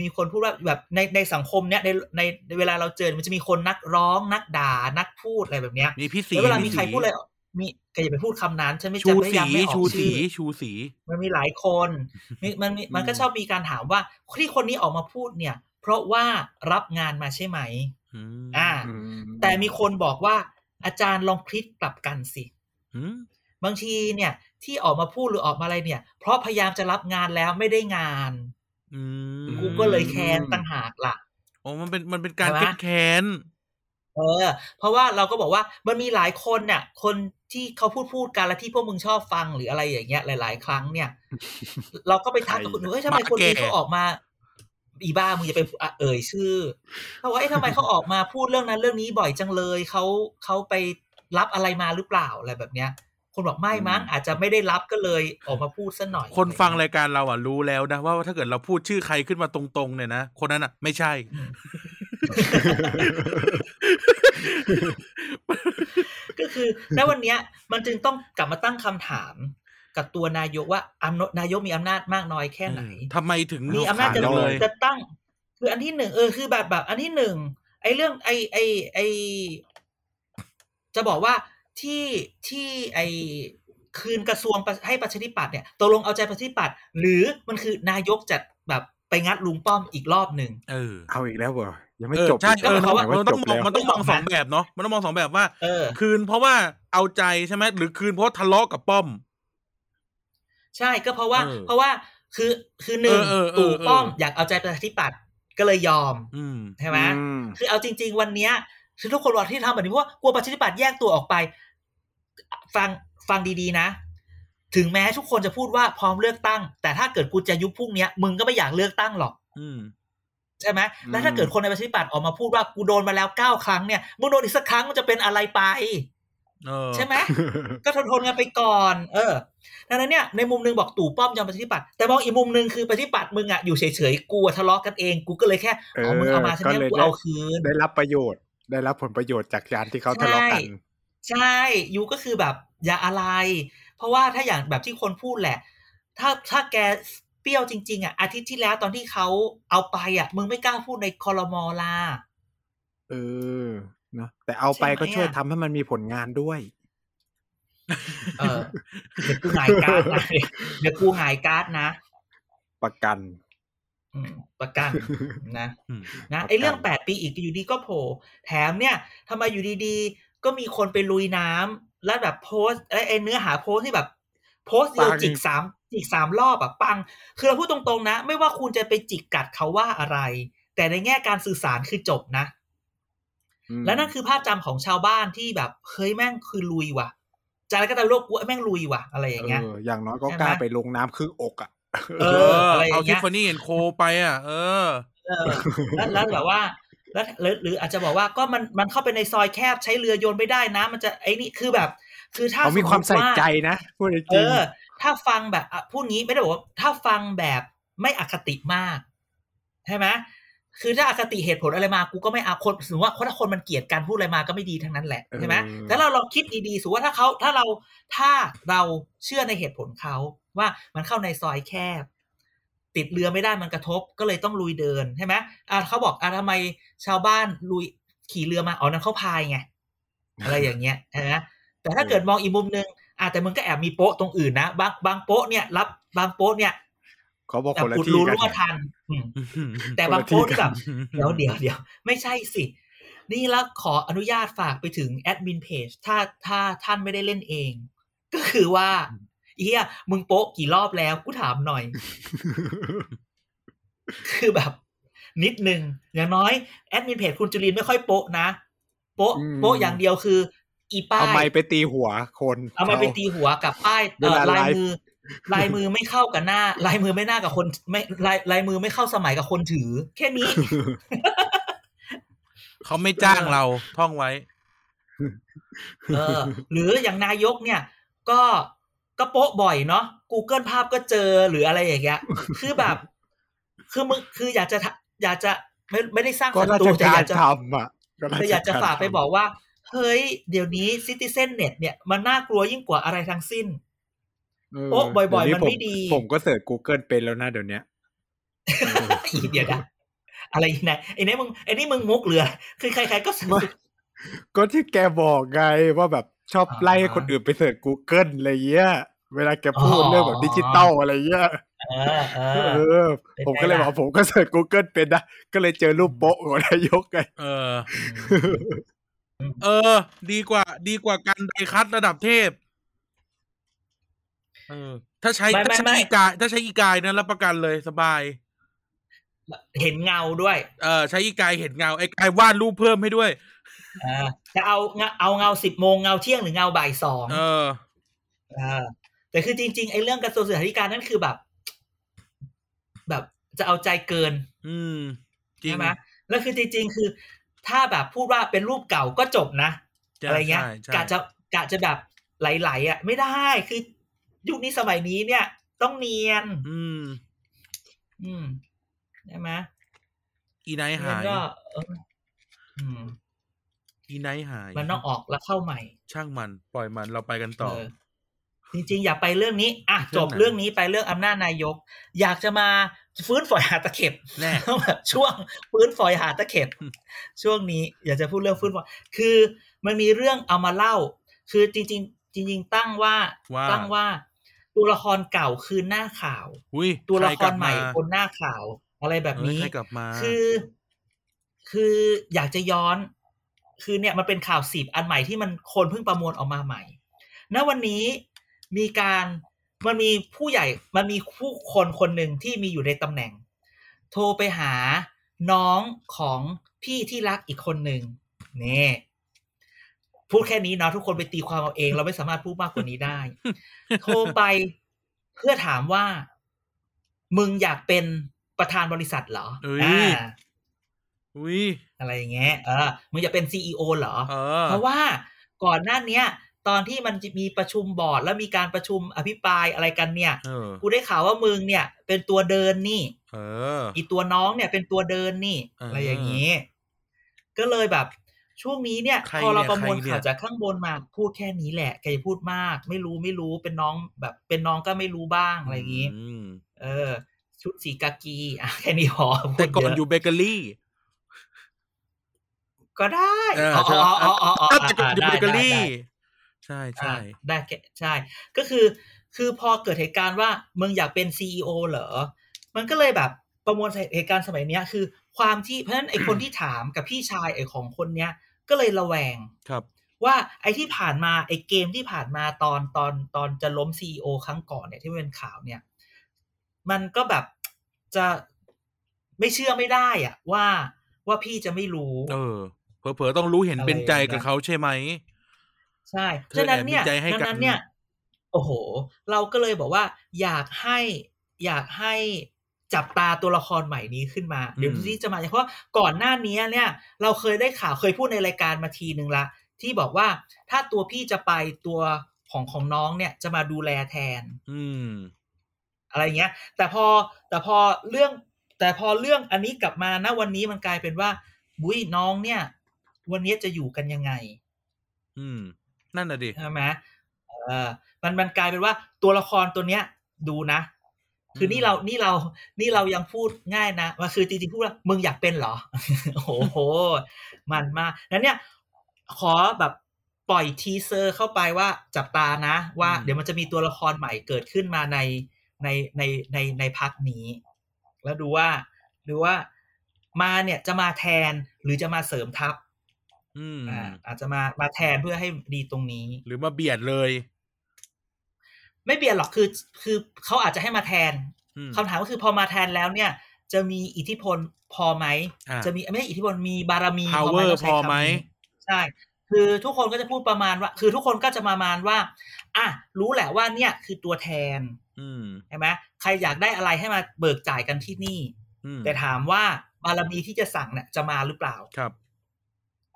[SPEAKER 4] มีคนพูดว่าแบบในในสังคมเนี้ยในในในเวลาเราเจอมันจะมีคนนักร้องนักด่านักพูดอะไรแบบเนี้ย
[SPEAKER 2] มีพี่สี
[SPEAKER 4] แล้วเวลามี
[SPEAKER 2] พี่
[SPEAKER 4] ใคร
[SPEAKER 2] สี
[SPEAKER 4] พูดอะไร มีแกอย่าไปพูดคำนั้นฉันไม่
[SPEAKER 2] ชู
[SPEAKER 4] จำไม่
[SPEAKER 2] สี
[SPEAKER 4] ย้ำไม่อ
[SPEAKER 2] ชู
[SPEAKER 4] อก
[SPEAKER 2] สี
[SPEAKER 4] ชื่อ
[SPEAKER 2] ชูสี
[SPEAKER 4] มันมีหลายคนมีมันมีมันก็
[SPEAKER 3] อืม
[SPEAKER 4] ชอบมีการถามว่าที่คนนี้ออกมาพูดเนี่ย เพราะว่ารับงานมาใช่ไหม
[SPEAKER 2] อืม
[SPEAKER 4] อ่า
[SPEAKER 3] อืม
[SPEAKER 4] แต่มีคนบอกว่า อาจารย์ลองพลิกกลับกันสิ
[SPEAKER 2] อืม
[SPEAKER 4] บางทีเนี่ย ที่ออกมาพูดหรือออกมาอะไรเนี่ย เพราะพยายามจะรับงานแล้วไม่ได้งาน
[SPEAKER 2] อืม
[SPEAKER 4] กูก็เลยแค้นต่างหากล่ะ
[SPEAKER 2] โอ้มันเป็นมันเป็นการ
[SPEAKER 4] ใช่ไหม
[SPEAKER 2] แก้แค้น
[SPEAKER 4] เออ เพราะว่าเราก็บอกว่ามันมีหลายคนเนี่ยคนที่เขาพูดพูดกันแล้วที่พวกมึงชอบฟังหรืออะไรอย่างเงี้ย หลาย ๆ ครั้งเนี่ย เราก็ไปทักกับคนอื่นเฮ้ยทำไมคนนี้เขาออกมา อีบ้ามึงอย่าไปอะเอ่ยชื่อเขาบอกว่าเอ้ยทำไมเขาออกมาพูดเรื่องนั้นเรื่องนี้บ่อยจังเลยเขาเขาไปรับอะไรมาหรือเปล่าอะไรแบบเนี้ย คนบอกไม่มั้งอาจจะไม่ได้รับก็เลยออกมาพูดซะหน่อย
[SPEAKER 2] คนฟังรายการเราอะรู้แล้วนะว่าถ้าเกิดเราพูดชื่อใครขึ้นมาตรงๆเนี่ยนะคนนั้นอะ ไม่ใช่
[SPEAKER 4] ก็คือณวันเนี้ย มันจึงต้องกลับมาตั้งคำถามกับตัวนายกว่าอำนนายกมีอำนาจมากน้อยแค่ไหน
[SPEAKER 2] ทำไมถึง
[SPEAKER 4] มีอำนาจจะ
[SPEAKER 2] จังเลย
[SPEAKER 4] จะตั้ง คืออันที่หนึ่งเออคือแบบแบบ อันที่หนึ่งไอ้เรื่องไอ้ไอ้ไอ้จะบอกว่าที่ที่ไอ้คืนกระทรวงให้ประชาธิปัตย์เนี่ยตกลงเอาใจประชาธิปัตย์หรือมันคือนายกจัดแบบไปงัดลุงป้อมอีกรอบหนึ่ง
[SPEAKER 2] เออ
[SPEAKER 3] เอาอีกแล้วเหรอ ยังไม่
[SPEAKER 2] เออ
[SPEAKER 3] จบ
[SPEAKER 2] ใช่
[SPEAKER 3] ก
[SPEAKER 2] เออ
[SPEAKER 4] ก็หมายความว่า
[SPEAKER 2] มันต้องมอง
[SPEAKER 3] จบแล้ว
[SPEAKER 2] มันต้องมองสองแบบเนาะมันต้องมองสองแบบว่า
[SPEAKER 4] เออ
[SPEAKER 2] คืนเพราะว่าเอาใจใช่ไหมหรือคืนเพราะทะเลาะกับป้อม
[SPEAKER 4] ใช่ก็เพราะว่า
[SPEAKER 2] เออ
[SPEAKER 4] เพราะว่าคือคือหนึ่ง
[SPEAKER 2] เออเออเออ
[SPEAKER 4] ตู่ป้อม
[SPEAKER 2] เออ
[SPEAKER 4] อยากเอาใจประชาธิปัตย์ก็เลยยอม
[SPEAKER 2] อืม
[SPEAKER 4] ใช่ไหม
[SPEAKER 3] อืม
[SPEAKER 4] คือเอาจริง ๆ วันเนี้ยคือทุกคนบอกที่ทำแบบนี้เพราะว่ากลัวประชาธิปัตย์แยกตัวออกไป ฟังฟังดีๆนะ ถึงแม้ทุกคนจะพูดว่าพร้อมเลือกตั้ง แต่ถ้าเกิดกูจะยุบพรุ่งเนี้ยมึงก็ไม่อยากเลือกตั้งหรอก
[SPEAKER 2] อืม
[SPEAKER 4] ใช่ไหมแล้วถ้า
[SPEAKER 3] อืม
[SPEAKER 4] เกิดคนในประชาธิปัตย์ออกมาพูดว่ากูโดนมาแล้วเก้าครั้งเนี่ยมึงโดนอีกสักครั้งมันจะเป็นอะไรไป
[SPEAKER 2] เออ
[SPEAKER 4] ใช่ไหมก็ทนทนๆกันไปก่อน เออดังนั้นเนี่ยในมุมหนึงบอกตู่ป้อมยอมประชาธิปัตย์แต่มองอีกมุมหนึงคือประชาธิปัตย์มึงอะอยู่เฉยๆกูอะทะเลาะกันเองกูก็เลยแค่อ๋อมึงเอามาฉันเนี่ย
[SPEAKER 3] ก็เลย
[SPEAKER 4] กู
[SPEAKER 3] ได้
[SPEAKER 4] เอาคืน
[SPEAKER 3] ได้รับประโยชน์ ได้รับผลประโยชน์จากการที่เขาทะเลาะกัน
[SPEAKER 4] ใช่ยูก็คือแบบอย่าอะไร เพราะว่าถ้าอย่างแบบที่คนพูดแหละ ถ้าถ้าแก เปรี้ยวจริง ๆอะอาทิตย์ที่แล้วตอนที่เขาเอาไปอะ มึงไม่กล้าพูดในคอรมอลา
[SPEAKER 3] เออเนอะแต่เอาไป
[SPEAKER 4] ใช่ไหม
[SPEAKER 3] ก็ช่วย
[SPEAKER 4] อะ
[SPEAKER 3] ทำให้มันมีผลงานด้วย
[SPEAKER 4] เออเดี๋ยวกูหงายการ์ดนะเดี๋ยวกูหงายการ์ดนะ
[SPEAKER 3] ประกัน
[SPEAKER 4] อืมประกันนะ
[SPEAKER 2] อืม
[SPEAKER 4] นะ
[SPEAKER 3] ประกัน
[SPEAKER 4] ไอ้เรื่องแปดปีอีกอยู่ดีก็โผล่แถมเนี่ยทำไมอยู่ดีๆ ก็มีคนไปลุยน้ำแล้วแบบโพสต์ไอ้ไอ้เนื้อหาโพสต์ที่แบบ โพสต์เดียวจิกสาม จิกสามรอบอะปัง คือเราพูดตรงๆนะ ไม่ว่าคุณจะไปจิกกัดเขาว่าอะไร แต่ในแง่การสื่อสารคือจบนะ
[SPEAKER 3] อืม
[SPEAKER 4] และนั่นคือภาพจำของชาวบ้านที่แบบเฮ้ยแม่งคือลุยว่ะจะอะไรก็ตามโลกกูแม่งลุยว่ะอะไรอย่างเงี้ย
[SPEAKER 3] เอออย่างน้อยก็
[SPEAKER 4] ใช่ไหม
[SPEAKER 3] กล้าไปลงน้ำครึ่งอกอะ
[SPEAKER 4] เอออะไรอย่างเงี้ย
[SPEAKER 2] เอาทิฟฟานี่เอ็นโคไปอะเออ
[SPEAKER 4] เออแล้วแล้วแบบว่าแล้วหรือหรืออาจจะบอกว่าก็มันมันเข้าไปในซอยแคบใช้เรือโยนไม่ได้นะ มันจะไอ้นี่คือแบบ คือถ้า
[SPEAKER 3] เขามีความใส่ใจ
[SPEAKER 4] สติ
[SPEAKER 3] นะพูดจ
[SPEAKER 4] เอ
[SPEAKER 3] ริง
[SPEAKER 4] อ ถ้าฟังแบบอะพูดงี้ไม่ได้บอกว่าถ้าฟังแบบไม่อคติมากใช่ไหมคือถ้าอคติเหตุผลอะไรมากูก็ไม่เอาคนสมมติว่าถ้าคนมันเกลียดการพูดอะไรมาก็ไม่ดีทั้งนั้นแหละใช่ไหมแต่เราลองคิดดีๆสมมติว่าถ้าเขาถ้าเราถ้าเราเชื่อในเหตุผลเขาว่ามันเข้าในซอยแคบ ติดเรือไม่ได้มันกระทบก็เลยต้องลุยเดินใช่ไหมอ่าเขาบอกอ่าทำไมชาวบ้านลุยขี่เรือมาอ๋อนั้นเขาพายไงอะไรอย่างเงี้ยใช่ไหมแต่ถ้าเกิดมองอีกมุมนึง อ่าแต่มึงก็แอบมีโป๊ะตรงอื่นนะบางบางโป๊ะเนี่ย รับบางโป๊ะเนี่ย
[SPEAKER 3] ๆเขาบอก
[SPEAKER 4] แบบ
[SPEAKER 3] คนละ
[SPEAKER 4] อุด
[SPEAKER 3] ที่
[SPEAKER 4] รู
[SPEAKER 3] กัน
[SPEAKER 4] รั่วทันอืมแต่
[SPEAKER 3] คนละ
[SPEAKER 4] บางโป๊ะ
[SPEAKER 3] ที่
[SPEAKER 4] ที่
[SPEAKER 3] กั
[SPEAKER 4] แบ
[SPEAKER 3] น
[SPEAKER 4] บเดี๋ยวเดี๋ยวเดี๋ยวไม่ใช่สิ นี่แล้วขออนุญาตฝากไปถึงแอดมินเพจถ้าถ้าท่านไม่ได้เล่นเอง ก็คือว่าเฮียมึงโป๊ะกี่รอบแล้วกูถามหน่อย คือแบบ นิดนึงอย่างน้อยแอดมินเพจคุณจุลินไม่ค่อยโป๊ะนะ โป๊ะ
[SPEAKER 3] อืม
[SPEAKER 4] โป๊ะอย่างเดียวคือ อีป้า
[SPEAKER 3] เอาไม้
[SPEAKER 4] ย
[SPEAKER 3] ไปตีหัวคน
[SPEAKER 4] เอามาไปตีหัวกับป้ายเอ่อ
[SPEAKER 3] เวลาไล
[SPEAKER 4] ลาย
[SPEAKER 3] ฟ์
[SPEAKER 4] มือ ลายมือไม่เข้ากับหน้า ลายมือไม่หน้ากับคนไม่ลายลายมือไม่เข้าสมัยกับคนถือ แค่นี้
[SPEAKER 2] เขาไม่จ้างเราท่องไว้
[SPEAKER 4] เออ หรืออย่างนายกเนี่ย ก็ก็โป๊ะบ่อยเนาะ Google ภาพก็เจอหรืออะไรอย่างเงี้ย คือแบบ คือมึงคืออยากจะทะอยากจะไม่ไม่ได้สร้าง
[SPEAKER 3] ก็
[SPEAKER 4] ศั
[SPEAKER 3] รา
[SPEAKER 4] ตรู
[SPEAKER 3] ช
[SPEAKER 4] แต่
[SPEAKER 3] กา
[SPEAKER 4] อยารกจะ
[SPEAKER 3] ทำอะก็ราช
[SPEAKER 4] แต่อยากจะฝากไป
[SPEAKER 3] ทำ
[SPEAKER 4] บอกว่า เฮ้ย เดี๋ยวนี้ Citizen Net เนี่ย มันน่ากลัวยิ่งกว่าอะไรทั้งสิ้น
[SPEAKER 3] เออ
[SPEAKER 4] โอ๊ะบ่อยๆ
[SPEAKER 3] เดี๋ว
[SPEAKER 4] มันไม่ดี
[SPEAKER 3] ผมผมก็เสิร์ช Google เป็นแล้วนะเดี๋ยวเนี้ย
[SPEAKER 4] อีเดี๋ยวนะอะไรอีกนะไอ้นี่มึงไอ้นี่มึงมุกเหลือ คือใครๆก็ส
[SPEAKER 3] ไม่ก็ที่แกบอกไงว่าแบบชอบ
[SPEAKER 4] อ่า
[SPEAKER 3] ไล่ให้คนอื่นไปเสิร์ช Google อะไรเงี้ย เวลาแกพูด
[SPEAKER 4] อ๋อ
[SPEAKER 3] เรื่องแบบดิจิตอลอะไรเงี้ย
[SPEAKER 4] เออเอ
[SPEAKER 3] เอ
[SPEAKER 4] อ
[SPEAKER 3] อ
[SPEAKER 4] เป็น
[SPEAKER 3] ผมก็เลย
[SPEAKER 4] ไง
[SPEAKER 3] บ
[SPEAKER 4] ล่ะ
[SPEAKER 3] อกผมก็เสิร์ช Google เป็นนะ ก็เลยเจอรูปโป๊ะของนายกไง
[SPEAKER 2] เออ เออ ดีกว่า ดีกว่ากันไดคัตระดับเทพ เออ ถ้าใช้
[SPEAKER 4] ไม่
[SPEAKER 2] ถ้า
[SPEAKER 4] ไม่
[SPEAKER 2] ใช้
[SPEAKER 4] ไม่
[SPEAKER 2] อีกาย ถ้าใช้อีกายนั้นรับประกันเลยสบาย
[SPEAKER 4] เห็นเงาด้วย
[SPEAKER 2] เออใช้อีกายเห็นเงาไอ้กายวาดรูปเพิ่มให้ด้วย
[SPEAKER 4] อ่าจะเอาเงาเอาเงาสิบโมงเงาเที่ยงหรือเงาบ่ายสอง
[SPEAKER 2] เออ
[SPEAKER 4] อ่าแต่คือจริงๆไอ้เรื่องกระทรวงศึกษาธิการนั่นคือแบบ แบบจะเอาใจเกิน
[SPEAKER 2] อืมจริง
[SPEAKER 4] ใช่ไหมแล้วคือจริงๆ คือ ถ้าแบบพูดว่าเป็นรูปเก่าก็จบนะ
[SPEAKER 2] ใช่
[SPEAKER 4] อะไรเงี้ย
[SPEAKER 2] ใช่ใช่
[SPEAKER 4] กะจะกะจะแบบไหลๆอะ ไม่ได้คือยุคนี้สมัยนี้เนี่ย ต้องเนียน
[SPEAKER 2] อืม
[SPEAKER 4] อืมใช่ไหม
[SPEAKER 2] อีไนท์หาย
[SPEAKER 4] ก็เอออืม
[SPEAKER 2] อีไนท์หาย
[SPEAKER 4] มันต้องออกแล้วเข้าใหม่
[SPEAKER 2] ช่างมันปล่อยมันเราไปกันต่อ
[SPEAKER 4] เออ จริงๆ อย่าไปเรื่องนี้ อะ
[SPEAKER 2] เรื่
[SPEAKER 4] จ
[SPEAKER 2] อง
[SPEAKER 4] บ
[SPEAKER 2] ไหน
[SPEAKER 4] เรื่องนี้ไปเรื่องอำนาจนายก อยากจะมาฟื้นฝอยหาตะเข็บ
[SPEAKER 2] แน่
[SPEAKER 4] แบบช่วงฟื้นฝอยหาตะเข็บ ช่วงนี้อยากจะพูดเรื่องฟื้นฝอย คือมันมีเรื่องเอามาเล่า คือจริง ๆ จริง ๆ ตั้งว่า
[SPEAKER 2] ว่า
[SPEAKER 4] ตั้งว่าตัวละครเก่าคือหน้าข่าว
[SPEAKER 2] อุ้ย
[SPEAKER 4] ตัวละ
[SPEAKER 2] ใค
[SPEAKER 4] ค
[SPEAKER 2] ก
[SPEAKER 4] รใหม่าบนหน้าข่าว อะไรแบบนี้
[SPEAKER 2] เออใครกลับมา
[SPEAKER 4] คือ คืออยากจะย้อน คือเนี่ยมันเป็นข่าวสิบอันใหม่ที่มันคนเพิ่งประมวลออกมาใหม่ณวันนี้ มีการมันมีผู้ใหญ่มันมีผู้คนคนหนึ่งที่มีอยู่ในตำแหน่ง โทรไปหาน้องของพี่ที่รักอีกคนหนึ่งนี่พูดแค่นี้เนาะทุกคนไปตีความเอาเอง เราไม่สามารถพูดมากกว่านี้ได้ โทรไปเพื่อถามว่า มึงอยากเป็นประธานบริษัทเหรอ
[SPEAKER 2] เอ้ย
[SPEAKER 4] อ่า
[SPEAKER 2] อุ้ย
[SPEAKER 4] อะไรอย่างเงี้ยเออมึงจะเป็นซีอโอเหรอ
[SPEAKER 2] เออ
[SPEAKER 4] เพราะว่าก่อนหน้าเนี้ย ตอนที่มันจะมีประชุมบอร์ด แล้วมีการประชุมอภิปรายอะไรกันเนี่ย
[SPEAKER 2] เออ
[SPEAKER 4] กูได้ข่าวว่ามึงเนี่ย เป็นตัวเดินนี่
[SPEAKER 2] เออ
[SPEAKER 4] อีตัวน้องเนี่ยเป็นตัวเดินนี่
[SPEAKER 2] เอออ
[SPEAKER 4] อะไรอย่างนี้ ก็เลยแบบช่วงนี้เนี่ย
[SPEAKER 2] ใคร
[SPEAKER 4] พอเรา
[SPEAKER 2] เนี่ย
[SPEAKER 4] ประมวล
[SPEAKER 2] ใครเนี่ย
[SPEAKER 4] ข่าวจากข้างบนมาพูดแค่นี้แหละแกอย่าพูดมาก ไม่รู้ไม่รู้เป็นน้องแบบ เป็นน้องก็ไม่รู้บ้างอะไรอย่างนี้
[SPEAKER 2] ม
[SPEAKER 4] เออ ชุดสีกากีอะแค่นี้พอพูด
[SPEAKER 2] แต่ก่อน
[SPEAKER 4] เะ
[SPEAKER 2] อยู่เบเกอรี่
[SPEAKER 4] ก็ได้
[SPEAKER 2] เออ
[SPEAKER 4] อ๋อ
[SPEAKER 2] ใช่
[SPEAKER 4] อ๋ออ๋ออ๋ออ๋อ
[SPEAKER 2] แต่ก่อนอยู่
[SPEAKER 4] ได้
[SPEAKER 2] เบเกอ
[SPEAKER 4] ได้
[SPEAKER 2] รี่
[SPEAKER 4] ได้
[SPEAKER 2] ใช่ใช่
[SPEAKER 4] อ่าได้แก่ใช่ ก็คือ คือพอเกิดเหตุการณ์ว่ามึงอยากเป็นซีอเหรอ มันก็เลยแบบประมวลเหตุการณ์สมัยเนี้ย คือ ความที่เพราะฉะนั้นไอคนที่ถามกับพี่ชายไอของคนเนี้ย ก็เลยระแวง
[SPEAKER 2] ครับ
[SPEAKER 4] ว่าไอ้ที่ผ่านมาไอ้เกมที่ผ่านมาตอนตอนตอนจะล้มซีอครั้งก่อนเนี่ยที่เป็นข่าวเนี่ย มันก็แบบจะไม่เชื่อไม่ได้อะว่าว่าพี่จะไม่รู้
[SPEAKER 2] เออเผลอๆต้องรู้เห็นเป็นใจกับ
[SPEAKER 4] อะไรนะ
[SPEAKER 2] เขาใช่ไหม
[SPEAKER 4] ใช่
[SPEAKER 2] เธอ
[SPEAKER 4] ฉะนั้นเนี่ย
[SPEAKER 2] แอบมีใจให้
[SPEAKER 4] ฉะ
[SPEAKER 2] กัน
[SPEAKER 4] นั้นเนี่ย โอ้โห เราก็เลยบอกว่า อยากให้อยากให้จับตาตัวละครใหม่นี้ขึ้นมา เดี๋ยวที่จะมาเพราะก่อนหน้านี้เนี่ย เราเคยได้ข่าวเคยพูดในรายการมาทีนึงละที่บอกว่าถ้าตัวพี่จะไปตัวของของน้องเนี่ยจะมาดูแลแทน
[SPEAKER 2] อืม
[SPEAKER 4] อะไรเงี้ย แต่พอแต่พอเรื่อง แต่พอเรื่องอันนี้กลับมานะวันนี้มันกลายเป็นว่า บุ้ยน้องเนี่ย วันนี้จะอยู่กันยังไง
[SPEAKER 2] อืม นั่นน่ะดิ
[SPEAKER 4] ใช่ไหมเออมันมันกลายเป็นว่าตัวละครตัวเนี้ย ดูนะ คือนี่เรานี่เรานี่เรายังพูดง่ายนะว่าคือจริงๆพูดว่ามึงอยากเป็นเหรอโอ้โห มันมากนั้นเนี่ย ขอแบบปล่อยทีเซอร์เข้าไปว่าจับตานะ ว่า
[SPEAKER 2] อืม
[SPEAKER 4] เดี๋ยวมันจะมีตัวละครใหม่เกิดขึ้นมาในในในในในพักนี้ แล้วดูว่าดูว่ามาเนี่ยจะมาแทนหรือจะมาเสริมทัพ
[SPEAKER 2] อืม
[SPEAKER 4] อ่าอาจจะมามาแทนเพื่อให้ดีตรงนี้
[SPEAKER 2] หรือมาเบียดเลย
[SPEAKER 4] ไม่เปลี่ยนหรอกคือ คือเขาอาจจะให้มาแทน
[SPEAKER 2] อืม
[SPEAKER 4] คำถามก็คือพอมาแทนแล้วเนี่ย จะมีอิทธิพลพอไหม
[SPEAKER 2] อ่า
[SPEAKER 4] จะมีไม่ใช่อิทธิพลมีบารมี
[SPEAKER 2] power
[SPEAKER 4] ต้องใช้
[SPEAKER 2] พอไหม
[SPEAKER 4] คำนี้ใช่ คือทุกคนก็จะพูดประมาณว่า คือทุกคนก็จะมาประมาณว่า อะรู้แหละว่าเนี่ยคือตัวแทน
[SPEAKER 2] อืม
[SPEAKER 4] ใช่ไหมใครอยากได้อะไรให้มาเบิกจ่ายกันที่นี่
[SPEAKER 2] อืม
[SPEAKER 4] แต่ถามว่าบารมีที่จะสั่งเนี่ยจะมาหรือเปล่า
[SPEAKER 2] ครับ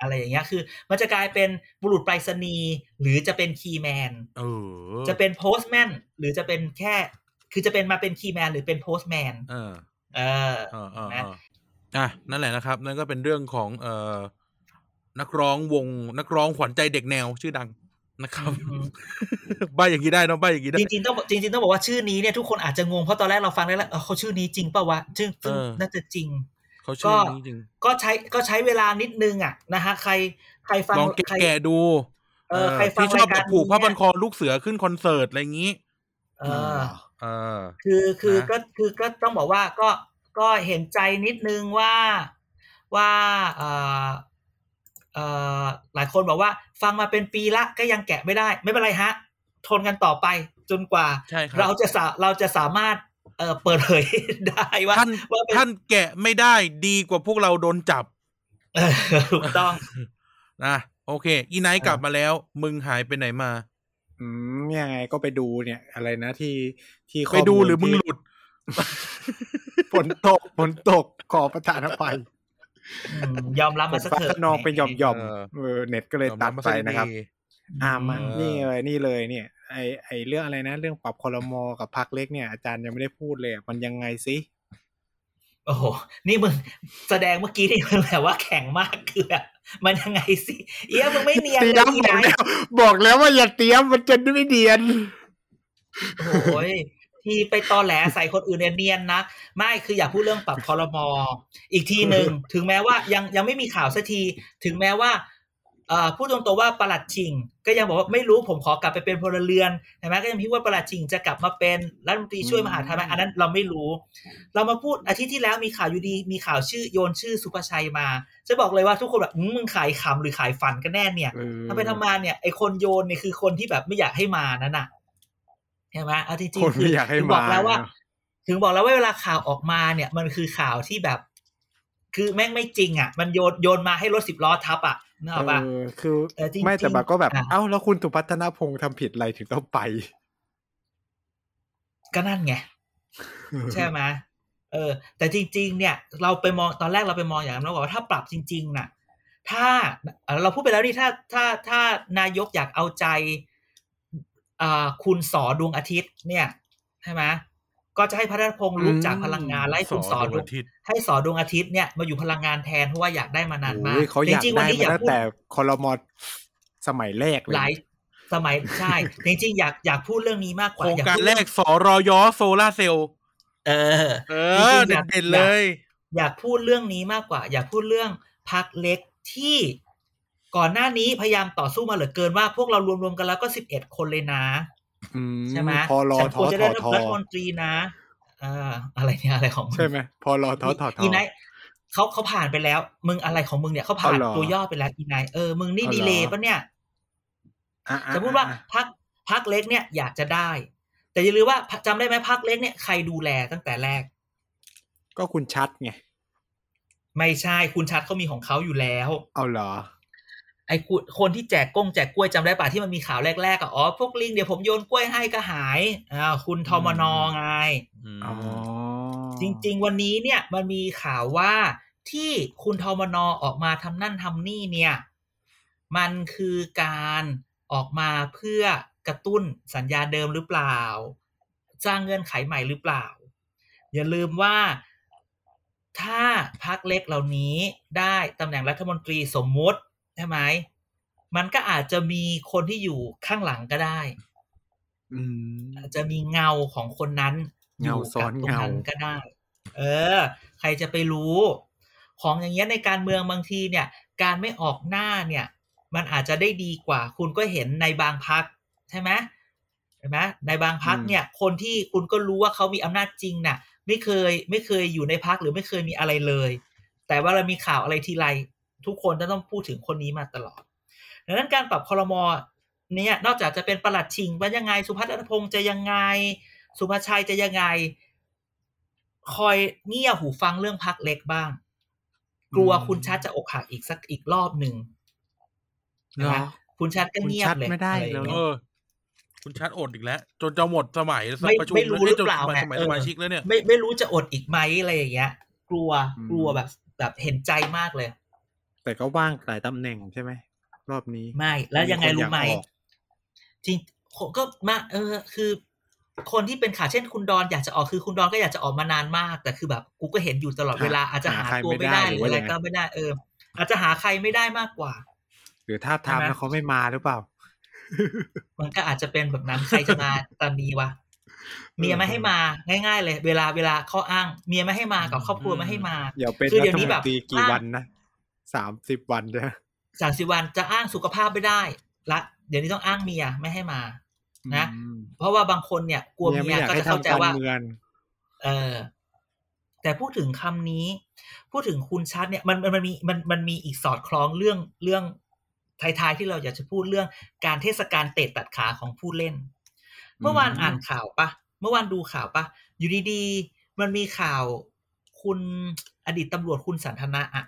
[SPEAKER 4] อะไรอย่างเงี้ยคือ มันจะกลายเป็นบุรุษไปรษณีย์หรือจะเป็น key man
[SPEAKER 2] เออ
[SPEAKER 4] จะเป็น postman หรือจะเป็นแค่ คือจะเป็นมาเป็น key man หรือเป็น postman
[SPEAKER 2] เออ
[SPEAKER 4] เออ
[SPEAKER 2] เออเออ
[SPEAKER 4] นะ
[SPEAKER 2] เอออะนั่นแหละนะครับ นั่นก็เป็นเรื่องของเอ่อนักร้องวง นักร้องขวัญใจเด็กแนวชื่อดังนะครับ
[SPEAKER 4] อืม
[SPEAKER 2] ใบอย่างนี้ได้เนาะใบอย่างนี้ได้
[SPEAKER 4] จริงๆต้องจริงๆต้องบอกว่าชื่อนี้เนี่ยทุกคนอาจจะงงเพราะตอนแรกเราฟังได้แล้วเออเขาชื่อนี้จริงป่าวะซึ่งซึ่ง
[SPEAKER 2] เออ
[SPEAKER 4] น่าจะจริง
[SPEAKER 2] เขาชื่อนี้จริง
[SPEAKER 4] ก็ใช้ก็ใช้เวลานิดนึงอะนะฮะใครใครฟัง
[SPEAKER 2] ลอง
[SPEAKER 4] ใคร
[SPEAKER 2] แกะๆดู
[SPEAKER 4] เออใครฟัง
[SPEAKER 2] ที่ชอบ
[SPEAKER 4] ราย
[SPEAKER 2] แบ
[SPEAKER 4] การ
[SPEAKER 2] บผูกผ้า
[SPEAKER 4] นี้
[SPEAKER 2] พันคอลูกเสือขึ้นคอนเสิร์ตอะไรอย่างนี้
[SPEAKER 4] เออ
[SPEAKER 2] เออ
[SPEAKER 4] คือคือ
[SPEAKER 2] นะ
[SPEAKER 4] ก็คือก็ต้องบอกว่าก็ก็เห็นใจนิดนึงว่าว่าเอ่อเอ่อหลายคนบอกว่า ฟังมาเป็นปีละก็ยังแกะไม่ได้ ไม่เป็นไรฮะ ทนกันต่อไปจนกว่า
[SPEAKER 2] ใช่ครับ
[SPEAKER 4] เราจะสาเราจะสามารถ เอ่อเปิดเผยได้ว่า
[SPEAKER 2] ท่าน
[SPEAKER 4] ว่าเป็น
[SPEAKER 2] ท่านแกะไม่ได้ดีกว่าพวกเราโดนจับ
[SPEAKER 4] เออถูกต้อง
[SPEAKER 2] นะโอเค อีไนท์กลับมาแล้ว มึงหายไปไหนมา
[SPEAKER 3] อืมยังไงก็ไปดูเนี่ย อะไรนะที่ที่ข้
[SPEAKER 2] ไปดู
[SPEAKER 3] ล
[SPEAKER 2] หรือมึง
[SPEAKER 3] ที่
[SPEAKER 2] หลุด
[SPEAKER 3] ฝนตกฝนตกขอประทานอภัย
[SPEAKER 4] อืมยอมรับ
[SPEAKER 3] ฝ
[SPEAKER 4] มานสัก
[SPEAKER 3] ฟ้า
[SPEAKER 4] เถอะ
[SPEAKER 3] ขนองเป็นหย่อมหย่อม
[SPEAKER 2] เออ
[SPEAKER 3] เออเน็ตก็เลยตัดไปนะครับ อ่ามา
[SPEAKER 2] เออ
[SPEAKER 3] นี่เลยนี่เลยเนี่ย ไอไอเรื่องอะไรนะ เรื่องปรับคอรมอกับพักเล็กเนี่ยอาจารย์ยังไม่ได้พูดเลยอะมันยังไงสิ
[SPEAKER 4] โอ้โห นี่มึงแสดงเมื่อกี้นี่มึงแบบว่าแข็งมากคือแบบมันยังไงสิเอี้ยมึงไม่เนียน
[SPEAKER 3] เตรี
[SPEAKER 4] เลย
[SPEAKER 3] ม
[SPEAKER 4] อี
[SPEAKER 3] บอก
[SPEAKER 4] ไน
[SPEAKER 3] แล้วบอกแล้วว่าอย่าเตรียมมันจะไม่เดียน
[SPEAKER 4] โอ้ยที่ไปตอแหลใส่คนอื่นเนี่ยเนียนนะ ไม่คืออยากพูดเรื่องปรับคอรมออีกทีหนึ่งถึงแม้ว่ายังยังไม่มีข่าวสักที ถึงแม้ว่าเอ่อ พูดตรงๆว่าประหลัดชิง ก็ยังบอกว่าไม่รู้ผมขอกลับไปเป็นพลเรือนใช่ไหมก็ยังคิดว่าประหลัดชิงจะกลับมาเป็นรัฐมนตรีช่วยมหาดไทยไหมอันนั้นเราไม่รู้ เรามาพูดอาทิตย์ที่แล้วมีข่าวอยู่ดี มีข่าวชื่อโยนชื่อสุภาชัยมา จะบอกเลยว่าทุกคนแบบอืมมึงขายขำหรือขายฝันกันแน่เนี่ย
[SPEAKER 3] เออ
[SPEAKER 4] ทำไปทำมาเนี่ยไอคนโยนเนี่ยคือคนที่แบบไม่อยากให้มานั่นน่ะใช่ไหมเอาจริง
[SPEAKER 3] คน
[SPEAKER 4] ๆคื
[SPEAKER 3] ไม่อยากให้
[SPEAKER 4] ถึงบอก
[SPEAKER 3] มา
[SPEAKER 4] แล้วว่า
[SPEAKER 3] เนอะ
[SPEAKER 4] ถึงบอกแล้วว่าเวลาข่าวออกมาเนี่ย มันคือข่าวที่แบบ คือแม่งไม่จริงอะ มันโยนโยนมาให้รถสิบล้อทับอะนึกออกปะ
[SPEAKER 3] เออคือ
[SPEAKER 4] เออจริงๆ
[SPEAKER 3] ไม่แต่แบบก็แบบ
[SPEAKER 4] อะ
[SPEAKER 3] เอ้าแล้วคุณสุพัฒนพงษ์ทำผิดอะไรถึงต้องไป
[SPEAKER 4] ก็นั่นไง ใช่ไหมเออ แต่จริง ๆ เนี่ย เราไปมองตอนแรกเราไปมองอย่างนั้นเราบอกว่าถ้าปรับจริง ๆ น่ะ ถ้าเอ่อเราพูดไปแล้วนี่ถ้าถ้าถ้านายกอยากเอาใจอ่าคุณสอดวงอาทิตย์ เนี่ยใช่ไหม ก็จะให้พระราชพงษ์ลุกจากพลังงานและให้คุณสอ
[SPEAKER 2] ด
[SPEAKER 4] ด
[SPEAKER 2] ว
[SPEAKER 4] ว
[SPEAKER 2] ง
[SPEAKER 4] ง
[SPEAKER 2] อาทิตย์
[SPEAKER 4] ให้สอดวงอาทิตย์เนี่ยมาอยู่พลังงานแทนเพราะว่าอยากได้มานานมาก
[SPEAKER 3] โอ้ยเขาอยาก
[SPEAKER 4] จริงๆวั
[SPEAKER 3] ได้
[SPEAKER 4] นี้
[SPEAKER 3] มา
[SPEAKER 4] อยาก
[SPEAKER 3] ตั้ง
[SPEAKER 4] พูด
[SPEAKER 3] แต่คอรมอสมัยแรกเล
[SPEAKER 4] หลาย
[SPEAKER 3] ย
[SPEAKER 4] สมัยใช่จริงๆอยากอยากพูดเรื่องนี้มากก
[SPEAKER 2] โค
[SPEAKER 4] ว่า
[SPEAKER 2] รง
[SPEAKER 4] อยาก
[SPEAKER 2] การ
[SPEAKER 4] พูด
[SPEAKER 2] แร
[SPEAKER 4] เอง
[SPEAKER 2] กสรยโซลาเซลล์
[SPEAKER 4] เออ
[SPEAKER 2] เอ
[SPEAKER 4] จริ
[SPEAKER 2] อง
[SPEAKER 4] ๆอยาก
[SPEAKER 2] เด่นๆเลย
[SPEAKER 4] อยากพูดเรื่องนี้มากกว่า อยากพูดเรื่องพักเล็กที่ก่อนหน้านี้พยายามต่อสู้มาเหลือเกินว่าพวกเรารวมๆกันแล้วก็สิบเอ็ดคนเลยนะ
[SPEAKER 3] อืม
[SPEAKER 4] ใช่ไหม
[SPEAKER 3] พอรอ
[SPEAKER 4] ฉัน
[SPEAKER 3] ท
[SPEAKER 4] ค
[SPEAKER 3] อ
[SPEAKER 4] วรจะ
[SPEAKER 3] ท
[SPEAKER 4] ได้
[SPEAKER 3] อทอ
[SPEAKER 4] รัฐมนตรีนะอ่าอะไรเนี่ยอะไรของง
[SPEAKER 3] ใช่ไหมพอรอทอทอทอ
[SPEAKER 4] อีไนท์เขาเขาผ่านไปแล้ว มึงอะไรของมึงเนี่ยเขาผ่าน
[SPEAKER 3] เอาเหรอ
[SPEAKER 4] ตัวย่อไปแล้วอีไนท์เออมึงนี่
[SPEAKER 3] เอาเหรอ
[SPEAKER 4] ดีเลยปะเนี่ย
[SPEAKER 3] อะอะ
[SPEAKER 4] สมมติว่า
[SPEAKER 3] อะ
[SPEAKER 4] พักพักเล็กเนี่ยอยากจะได้ แต่อย่าลืมว่าจำได้ไหมพักเล็กเนี่ยใครดูแลตั้งแต่แรก
[SPEAKER 3] ก็คุณชัดไง
[SPEAKER 4] ไม่ใช่คุณชัดเขามีของเขาอยู่แล้ว
[SPEAKER 3] เอาเหรอ
[SPEAKER 4] ไอ้คุณคนที่แจกก้งแจกกล้วยจำได้ป่ะที่มันมีข่าวแรกๆอะอ๋อพวกลิงเดี๋ยวผมโยนกล้วยให้ก็หายอ่าคุณทมนไง
[SPEAKER 2] อืม
[SPEAKER 3] อ๋อ
[SPEAKER 4] จริง ๆ วันนี้เนี่ยมันมีข่าวว่าที่คุณทมนออกมาทำนั่นทำนี่เนี่ย มันคือการออกมาเพื่อกระตุ้นสัญญาเดิมหรือเปล่า สร้างเงื่อนไขใหม่หรือเปล่า อย่าลืมว่าถ้าพักเล็กเหล่านี้ได้ตำแหน่งรัฐมนตรีสมมุติ ใช่ไหมมันก็อาจจะมีคนที่อยู่ข้างหลังก็ได้
[SPEAKER 3] อืม
[SPEAKER 4] อาจจะมีเงาของคนนั้นอ
[SPEAKER 3] เงา
[SPEAKER 4] ยู่
[SPEAKER 3] ซ้อ
[SPEAKER 4] กับ
[SPEAKER 3] น
[SPEAKER 4] ตรงนั้น
[SPEAKER 3] เงา
[SPEAKER 4] ก็ได้ เออ ใครจะไปรู้ ของอย่างเงี้ยในการเมืองบางทีเนี่ย การไม่ออกหน้าเนี่ย มันอาจจะได้ดีกว่า คุณก็เห็นในบางพักใช่ไหมเห็นไหมในบางพักเนี่ย คนที่คุณก็รู้ว่าเขามีอำนาจจริงน่ะ ไม่เคยไม่เคยอยู่ในพักหรือไม่เคยมีอะไรเลย แต่ว่าเรามีข่าวอะไรทีไร ทุกคนจะต้องพูดถึงคนนี้มาตลอดดังนั้นการปรับคอรมอเนี่ยนอกจากจะเป็นประหลัดชิงว่ายังไง สุพัฒนพงษ์จะยังไง สุภาชัยจะยังไง คอยเงี่ยหูฟังเรื่องพักเล็กบ้าง กลัวคุณชัดจะอกหักอีกสักอีกรอบหนึ่ง
[SPEAKER 3] เหรอ
[SPEAKER 4] นะคุณชัดก็
[SPEAKER 3] คุณ
[SPEAKER 4] เงียบ
[SPEAKER 3] ชัด
[SPEAKER 4] เลย
[SPEAKER 3] ไม่ได้
[SPEAKER 4] อะรอย่าง
[SPEAKER 3] แล้
[SPEAKER 2] เอ
[SPEAKER 3] ว
[SPEAKER 2] อคุณชัดอดอีกแล้ว จนจะหมดสมัย
[SPEAKER 4] ไม่
[SPEAKER 2] ประชุม
[SPEAKER 4] ไม่รู้หรือเปล่า
[SPEAKER 2] สมัย
[SPEAKER 4] ไง
[SPEAKER 2] สมัย
[SPEAKER 4] เออ
[SPEAKER 2] สมาชิกแล้วเนี่ย
[SPEAKER 4] ไม่ไม่รู้จะอดอีกไหมอะไรอย่างเงี้ย กลัว
[SPEAKER 3] อืม
[SPEAKER 4] กลัวแบบแบบเห็นใจมากเลย
[SPEAKER 3] แต่ก็ว่างหลายตำแหน่งใช่ไหม รอบนี้
[SPEAKER 4] ไม่ แล้วยังไง
[SPEAKER 3] มีคน
[SPEAKER 4] รู้ไหม
[SPEAKER 3] อยากออก
[SPEAKER 4] จริงผมก็มาเออ คือ คนที่เป็นขาเช่นคุณดอนอยากจะออกคือคุณดอนก็อยากจะออกมานานมาก แต่คือแบบกูก็เห็นอยู่ตลอดเวลาอาจจะหา
[SPEAKER 3] ใคร
[SPEAKER 4] ตัวไม่ได้หรือ
[SPEAKER 3] ว่า
[SPEAKER 4] อะไร
[SPEAKER 3] ยังไง
[SPEAKER 4] ก็ไม่ได้เออ อาจจะหาใครไม่ได้มากกว่า
[SPEAKER 3] หรือถ้าบทาม
[SPEAKER 4] ใช่ไหม
[SPEAKER 3] แล้วเขาไม่มาหรือเปล่า
[SPEAKER 4] มันก็อาจจะเป็นแบบนั้นใครจะมาตอนนี้วะเมียไม่ให้มาง่าย ๆ เลย เวลาเวลาเขาอ้าง เมียไม่ให้มากับครอบครัวไม่ให้มา
[SPEAKER 3] อย่าเป็น
[SPEAKER 4] คือ
[SPEAKER 3] รั
[SPEAKER 4] เดี๋ย
[SPEAKER 3] ฐ
[SPEAKER 4] วนี้
[SPEAKER 3] มน
[SPEAKER 4] แบบ
[SPEAKER 3] ตรีกี่
[SPEAKER 4] อ้าง
[SPEAKER 3] วันนะ สามสิบวันใช่ไหม
[SPEAKER 4] สามสิบวันจะอ้างสุขภาพไม่ได้ละเดี๋ยวนี้ต้องอ้างเมียไม่ให้มา นะ
[SPEAKER 3] อืม
[SPEAKER 4] เพราะว่าบางคนเนี่ย กลัว
[SPEAKER 3] เมีย
[SPEAKER 4] เมี
[SPEAKER 3] ไม่
[SPEAKER 4] ย
[SPEAKER 3] อยาก
[SPEAKER 4] ก็
[SPEAKER 3] ให้
[SPEAKER 4] จะเข้าใจ
[SPEAKER 3] ทำการ
[SPEAKER 4] ว่า
[SPEAKER 3] เมือง
[SPEAKER 4] เออแต่พูดถึงคำนี้ พูดถึงคุณชัดเนี่ยมันมันมันมีมันมันมีอีกสอดคล้องเรื่องเรื่องท้ายๆที่เราอยากจะพูดเรื่องการเทศกาลเตะตัดขาของผู้เล่น เมื่อวาน
[SPEAKER 3] อืม
[SPEAKER 4] อ่านข่าวปะเมื่อวานดูข่าวปะอยู่ดีๆมันมีข่าวคุณอดีตตำรวจคุณสันทนะอะ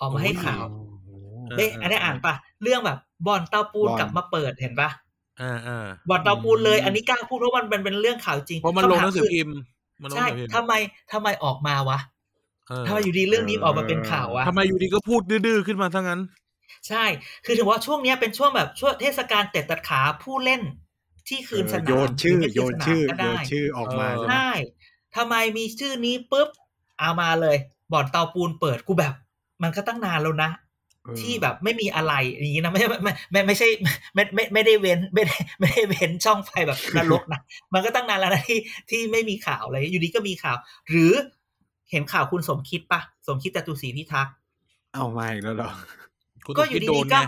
[SPEAKER 4] ออกมาให้ข่าว
[SPEAKER 3] โอ้โห
[SPEAKER 2] เออ
[SPEAKER 4] เอ๊ะอันนี้อ่านปะเรื่องแบบบอลเตาปูน
[SPEAKER 3] บอล
[SPEAKER 4] กลับมาเปิดเห็นปะ
[SPEAKER 2] เออเออ
[SPEAKER 4] บอลเตาปูนเลย อันนี้กล้าพูดเพราะมันมันเป็นเรื่องข่าวจริง
[SPEAKER 2] เพราะมันลงหนังสือ
[SPEAKER 4] คำถา
[SPEAKER 2] พิมพ์มันลงห
[SPEAKER 4] ใช่
[SPEAKER 2] นังสือพิมพ์
[SPEAKER 4] ทำไมทำไมออกมาวะ
[SPEAKER 2] เออ
[SPEAKER 4] ทำไมอยู่ดีเรื่องนี้ออกมาเป็นข่าววะ
[SPEAKER 2] ทำไมอยู่ดีก็พูดดื้อๆขึ้นมาทั้งนั้น
[SPEAKER 4] ใช่ คือถือว่าช่วงเนี้ยเป็นช่วงแบบช่วงเทศกาลเตะตัดขาผู้เล่นที่คืนสนาม
[SPEAKER 3] โยนชื่อ
[SPEAKER 4] หรืไม่
[SPEAKER 3] โย
[SPEAKER 4] คื
[SPEAKER 3] น
[SPEAKER 4] สาม
[SPEAKER 3] ชื่อ
[SPEAKER 4] ก็
[SPEAKER 3] โย
[SPEAKER 4] ได้
[SPEAKER 3] นชื่อออกมา
[SPEAKER 2] เออ
[SPEAKER 3] ใช่ไหม
[SPEAKER 4] ใช่ทำไมมีชื่อนี้ปุ๊บเอามาเลยบ่อนเตาปูนเปิดกูแบบ มันก็ตั้งนานแล้วนะ
[SPEAKER 3] เออ
[SPEAKER 4] ที่แบบไม่มีอะไรอย่างนี้นะไม่ไม่ไม่ไม่ใช่ไม่ไม่ไม่ได้เว้นไม่ได้ไม่ได้เว้นช่องไฟแบบนรกนะมันก็ตั้งนานแล้วนะที่ที่ไม่มีข่าวอะไรอยู่ดีก็มีข่าว หรือเห็นข่าวคุณสมคิดปะสมคิดจตุศรีพิทักษ์
[SPEAKER 3] เอามาอีกแล้วเหรอ
[SPEAKER 2] คุณ
[SPEAKER 4] ก็
[SPEAKER 2] ต้อง
[SPEAKER 4] อ
[SPEAKER 2] คิด
[SPEAKER 4] ยู่
[SPEAKER 2] โด
[SPEAKER 4] ดี
[SPEAKER 2] น
[SPEAKER 4] ๆ
[SPEAKER 2] ไง
[SPEAKER 4] ก็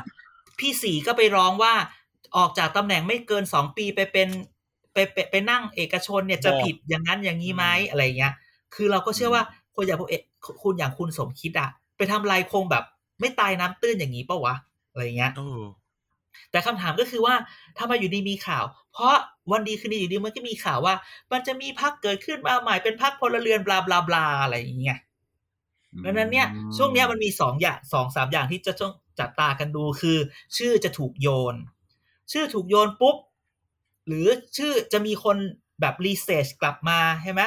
[SPEAKER 4] พี่สีก็ไปร้องว่าออกจากตำแหน่งไม่เกินสองปีไปเป็นไปไปไปนั่งเอกชนเนี่ยจะผิดอย่างนั้นอย่างนี้ไหมอะไรเงี้ย คือเราก็เชื่อว่าคนอย่างพวกเอคุณอย่างคุณสมคิดอะ ไปทำลายคงแบบ ไม่ตายน้ำตื้นอย่างนี้ปะวะอะไรเงี้ย
[SPEAKER 2] เออ
[SPEAKER 4] แต่คำถามก็คือว่าทำไมอยู่ดีมีข่าว เพราะวันดีคืนดีอยู่ดีมันก็มีข่าวว่า มันจะมีพักเกิดขึ้นมาใหม่เป็นพักพลเรือนบลาบลาบลาอะไรอย่างเงี้ยดังนั้นเนี่ยช่วงเนี้ยมันมีสองอย่างสองสามอย่างที่จะต้องจับตากันดูคือ ชื่อจะถูกโยน ชื่อถูกโยนปุ๊บ หรือชื่อจะมีคนแบบรีเสิร์ชกลับมาใช่ไหม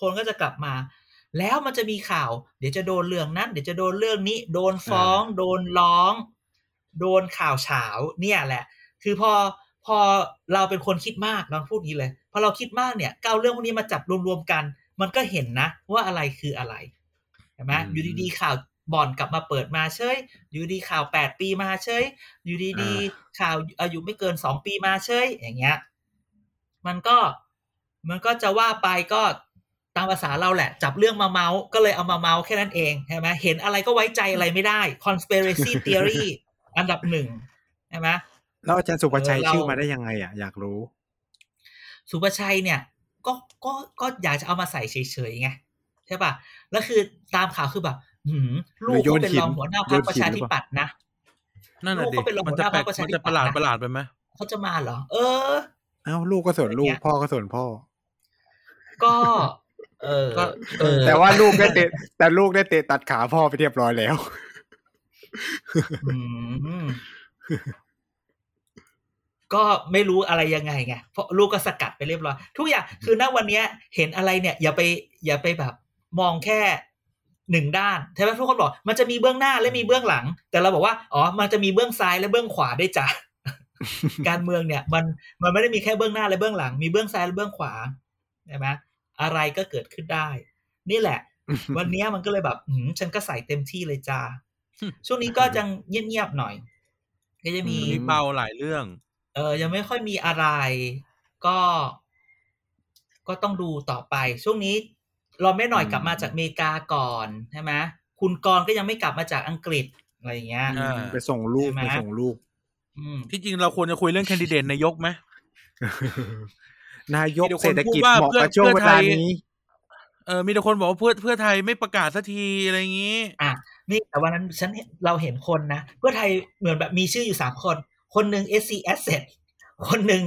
[SPEAKER 4] คนก็จะกลับมา แล้วมันจะมีข่าว เดี๋ยวจะโดนเรื่องนั้น เดี๋ยวจะโดนเรื่องนี้ โดนฟ้อง โดนร้อง โดนข่าวเฉาเนี่ยแหละ คือพอพอเราเป็นคนคิดมากเราพูดอย่างนี้เลยพอเราคิดมากเนี่ยก้าวเรื่องพวกนี้มาจับรวมๆกัน มันก็เห็นนะ ว่าอะไรคืออะไรเห็นไหม
[SPEAKER 3] อืม
[SPEAKER 4] อยู่ดีๆข่าวบ่อนกลับมาเปิดมาเฉยอยู่ดีข่าวแปดปีมาเฉยอยู่ดีๆข่าวอายุไม่เกินสองปีมาเฉยอย่างเงี้ย มันก็มันก็จะว่าไปก็ ตามภาษาเราแหละ จับเรื่องมาเมาส์ก็เลยเอามาเมาส์แค่นั้นเองใช่ไหมเห็นอะไรก็ไว้ใจอะไรไม่ได้ conspiracy theory อันดับหนึ่งใช่ไหม
[SPEAKER 3] แล้วอาจารย์สุภชัย
[SPEAKER 4] เออเรา
[SPEAKER 3] ชื่อมาได้ยังไงอะอยากรู้
[SPEAKER 4] สุประชัยเนี่ย ก็ก็ก็อยากจะเอามาใส่เฉยๆไงใช่ป่ะแล้วคือตามข่าวคือแบบหืมลูก
[SPEAKER 3] หรือโย
[SPEAKER 4] เขา
[SPEAKER 3] น
[SPEAKER 4] เป็น
[SPEAKER 3] หิน
[SPEAKER 4] รองหัวหน้าพรรค
[SPEAKER 3] โยนหิน
[SPEAKER 4] ประชาธิปัตย์นะ
[SPEAKER 2] นั่นน่ะ
[SPEAKER 4] ลูก
[SPEAKER 2] ดิ
[SPEAKER 4] ก็เป็นรอง
[SPEAKER 2] มันจะ
[SPEAKER 4] หัวหน้า
[SPEAKER 2] แปลก
[SPEAKER 4] พรรคประชา
[SPEAKER 2] มัน
[SPEAKER 4] ธิ
[SPEAKER 2] จะ
[SPEAKER 4] ปั
[SPEAKER 2] ป
[SPEAKER 4] ตย์
[SPEAKER 2] ระหลาด
[SPEAKER 4] นะ
[SPEAKER 2] ประหลาดไปไหม
[SPEAKER 4] เขาจะมาเหรอ เออ
[SPEAKER 3] เอ้าลูกก็ส่วนลูก
[SPEAKER 4] อย่างเงี้ย
[SPEAKER 3] พ่อก็ส่วนพ่อ
[SPEAKER 4] ก็ เออ
[SPEAKER 2] ก็
[SPEAKER 4] เออ
[SPEAKER 3] แต่ว่าลูกได้เตะ แต่ลูกได้เตะตัดขาพ่อไปเรียบร้อยแล้ว
[SPEAKER 4] อืมก็ไม่รู้อะไรยังไงไงเพราะลูกก็สกัดไปเรียบร้อย ทุกอย่างคือณวันเนี้ยเห็นอะไรเนี่ย อย่าไป อย่าไปแบบ มองแค่หนึ่งด้านใช่ไหมทุกคนบอก มันจะมีเบื้องหน้าและมีเบื้องหลัง แต่เราบอกว่าอ๋อมันจะมีเบื้องซ้ายและเบื้องขวาได้วยจ้ะการเมืองเนี่ย มันมันไม่ได้มีแค่เบื้องหน้าและเบื้องหลัง มีเบื้องซ้ายและเบื้องขวาใช่ไหม อะไรก็เกิดขึ้นได้ นี่แหละ วันเนี้ยมันก็เลยแบบหืมฉันก็ใส่เต็มที่เลยจ้าช่วงนี้ก็จังเงียบๆหน่อยก็จะมี
[SPEAKER 3] อื
[SPEAKER 2] มีเบาหลายเรื่อง
[SPEAKER 4] เออยังไม่ค่อยมีอะไร ก็ ก็ต้องดูต่อไป ช่วงนี้เราไม่หน่อยกลับมาจากอเมริกาก่อนใช่ไหมคุณกรณ์ก็ยังไม่กลับมาจากอังกฤษอะไรอย่างเงี้ย
[SPEAKER 2] อ่า
[SPEAKER 3] ไปส่งลูก
[SPEAKER 4] ใช่ไหม
[SPEAKER 3] ไปส่งลูก
[SPEAKER 4] อืม
[SPEAKER 2] ที่จริงเราควรจะคุยเรื่องแคนดิเดตนายกไหม
[SPEAKER 3] นายก
[SPEAKER 2] มีแต่คน
[SPEAKER 3] เศรษฐกิจ
[SPEAKER 2] พูดว่า
[SPEAKER 3] เหมาะกับ
[SPEAKER 2] เพื่อ
[SPEAKER 3] ช่วงเว
[SPEAKER 2] เพื่อไท
[SPEAKER 3] ลายนี้
[SPEAKER 2] เออมีแต่คนบอกว่าเพื่อเพื่อไทยไม่ประกาศสักทีอะไรอย่างงี้
[SPEAKER 4] อะนี่แต่วันนั้นฉันเห็นเราเห็นคนนะ เพื่อไทยเหมือนแบบมีชื่ออยู่สามคน คนหนึ่ง SC Asset คนหนึ่ง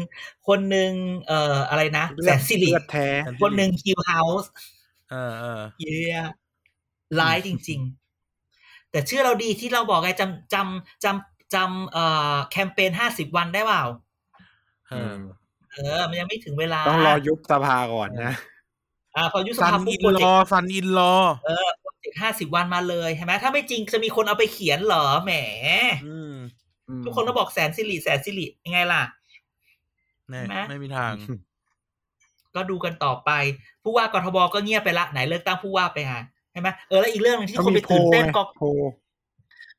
[SPEAKER 4] คนหนึ่งเอ่ออะไรนะแสนสิริ
[SPEAKER 3] เลือดแท้
[SPEAKER 4] คนหนึ่ง Q House
[SPEAKER 2] เออเออ
[SPEAKER 4] เยี่ยร้ายจริง ๆ แต่ชื่อเราดีที่เราบอกไงจำจำจำจำเอ่อแคมเปญห้าสิบวันได้เปล่า
[SPEAKER 2] เออ
[SPEAKER 4] เออ มันยังไม่ถึงเวลา
[SPEAKER 3] ต้องรอยุบสภาก่อนนะ
[SPEAKER 4] อ่าพอยุบส
[SPEAKER 2] ซัน
[SPEAKER 4] ภาปุ๊
[SPEAKER 2] อิ
[SPEAKER 4] บ
[SPEAKER 2] น
[SPEAKER 4] โปร
[SPEAKER 2] ล
[SPEAKER 4] เจก
[SPEAKER 2] อ
[SPEAKER 4] ต์
[SPEAKER 2] ซันอินลอ
[SPEAKER 4] เออโปรเจกต์ห้าสิบวันมาเลยใช่ไหมถ้าไม่จริงจะมีคนเอาไปเขียนเหรอแหม
[SPEAKER 2] อืม
[SPEAKER 4] ทุกคนก็บอกแสนสิริแสนสิริยังไงล่ะ
[SPEAKER 2] แน่
[SPEAKER 4] ใช่ไหม
[SPEAKER 2] ไม่มีทาง
[SPEAKER 4] ก็ดูกันต่อไป ผู้ว่ากทบก็เงียบไปละไหนเลือกตั้งผู้ว่าไปอะใช่ไหมเออแล้วอีกเรื่องหนึงที่
[SPEAKER 3] เขา
[SPEAKER 4] คน
[SPEAKER 3] มี
[SPEAKER 4] ไปตื่นเต้น
[SPEAKER 3] โพลไง
[SPEAKER 4] ก็
[SPEAKER 3] โพล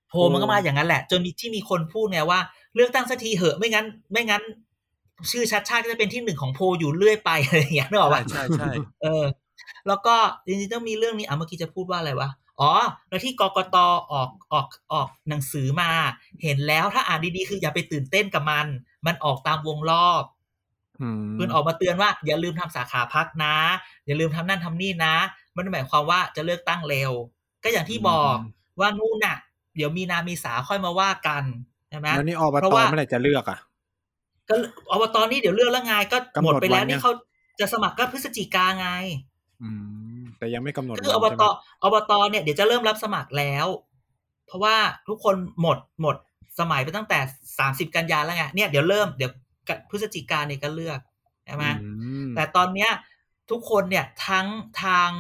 [SPEAKER 4] โพลมันก็มาอย่างนั้นแหละ จนมีที่มีคนพูดไงว่าเลือกตั้งสักทีเหอะไม่งั้น ไม่งั้น ชื่อชัดชาติก็จะเป็นที่หนึ่งของโพลอยู่เรื่อยไปอะไรอย่างเงี้ยนึกออก
[SPEAKER 2] ใช่
[SPEAKER 4] ปะ
[SPEAKER 2] ใช่ใช่
[SPEAKER 4] เออ แล้วก็จริงๆต้องมีเรื่องนี้อะเมื่อกี้จะพูดว่าอะไรวะอ๋อแล้วที่กกตออกออกออกหนังสือมา เห็นแล้วถ้าอ่านดีๆคืออย่าไปตื่นเต้นกับมัน มันออกตามวงรอบ
[SPEAKER 3] อืม
[SPEAKER 4] เพื่อนออกมาเตือนว่า อย่าลืมทำสาขาพักนะ อย่าลืมทำนั่นทำนี่นะ มันหมายความว่าจะเลือกตั้งเร็ว ก็อย่างที่บอกว่านู่นน่ะ เดี๋ยวมีนามีสาค่อยมาว่ากันใช่ไหม
[SPEAKER 3] แล้วนี่อบ
[SPEAKER 4] เพราะ
[SPEAKER 3] ต
[SPEAKER 4] ว่า
[SPEAKER 3] เมื่อไหร่จะเลือกอะ
[SPEAKER 4] ก็อบตนี่เดี๋ยวเลือกแล้วไงก็
[SPEAKER 3] กำหนด
[SPEAKER 4] หมดไปแล้ว
[SPEAKER 3] วันยัง
[SPEAKER 4] นี่เขาจะสมัครก็พฤศจิกาไง
[SPEAKER 3] อืม แต่ยังไม่กำหนด
[SPEAKER 4] คือ
[SPEAKER 3] วั
[SPEAKER 4] อนบ
[SPEAKER 3] ใช่
[SPEAKER 4] ต
[SPEAKER 3] ไหม
[SPEAKER 4] อบตเนี่ยเดี๋ยวจะเริ่มรับสมัครแล้ว เพราะว่าทุกคนหมดหมดสมัยไปตั้งแต่สามสิบกันยาแล้วไงเนี่ยเดี๋ยวเริ่มเดี๋ยวพฤศจิกาเนี่ยก็เลือกใช่ไหม
[SPEAKER 3] อืม
[SPEAKER 4] แต่ตอนเนี้ย ทุกคนเนี่ยทั้งทาง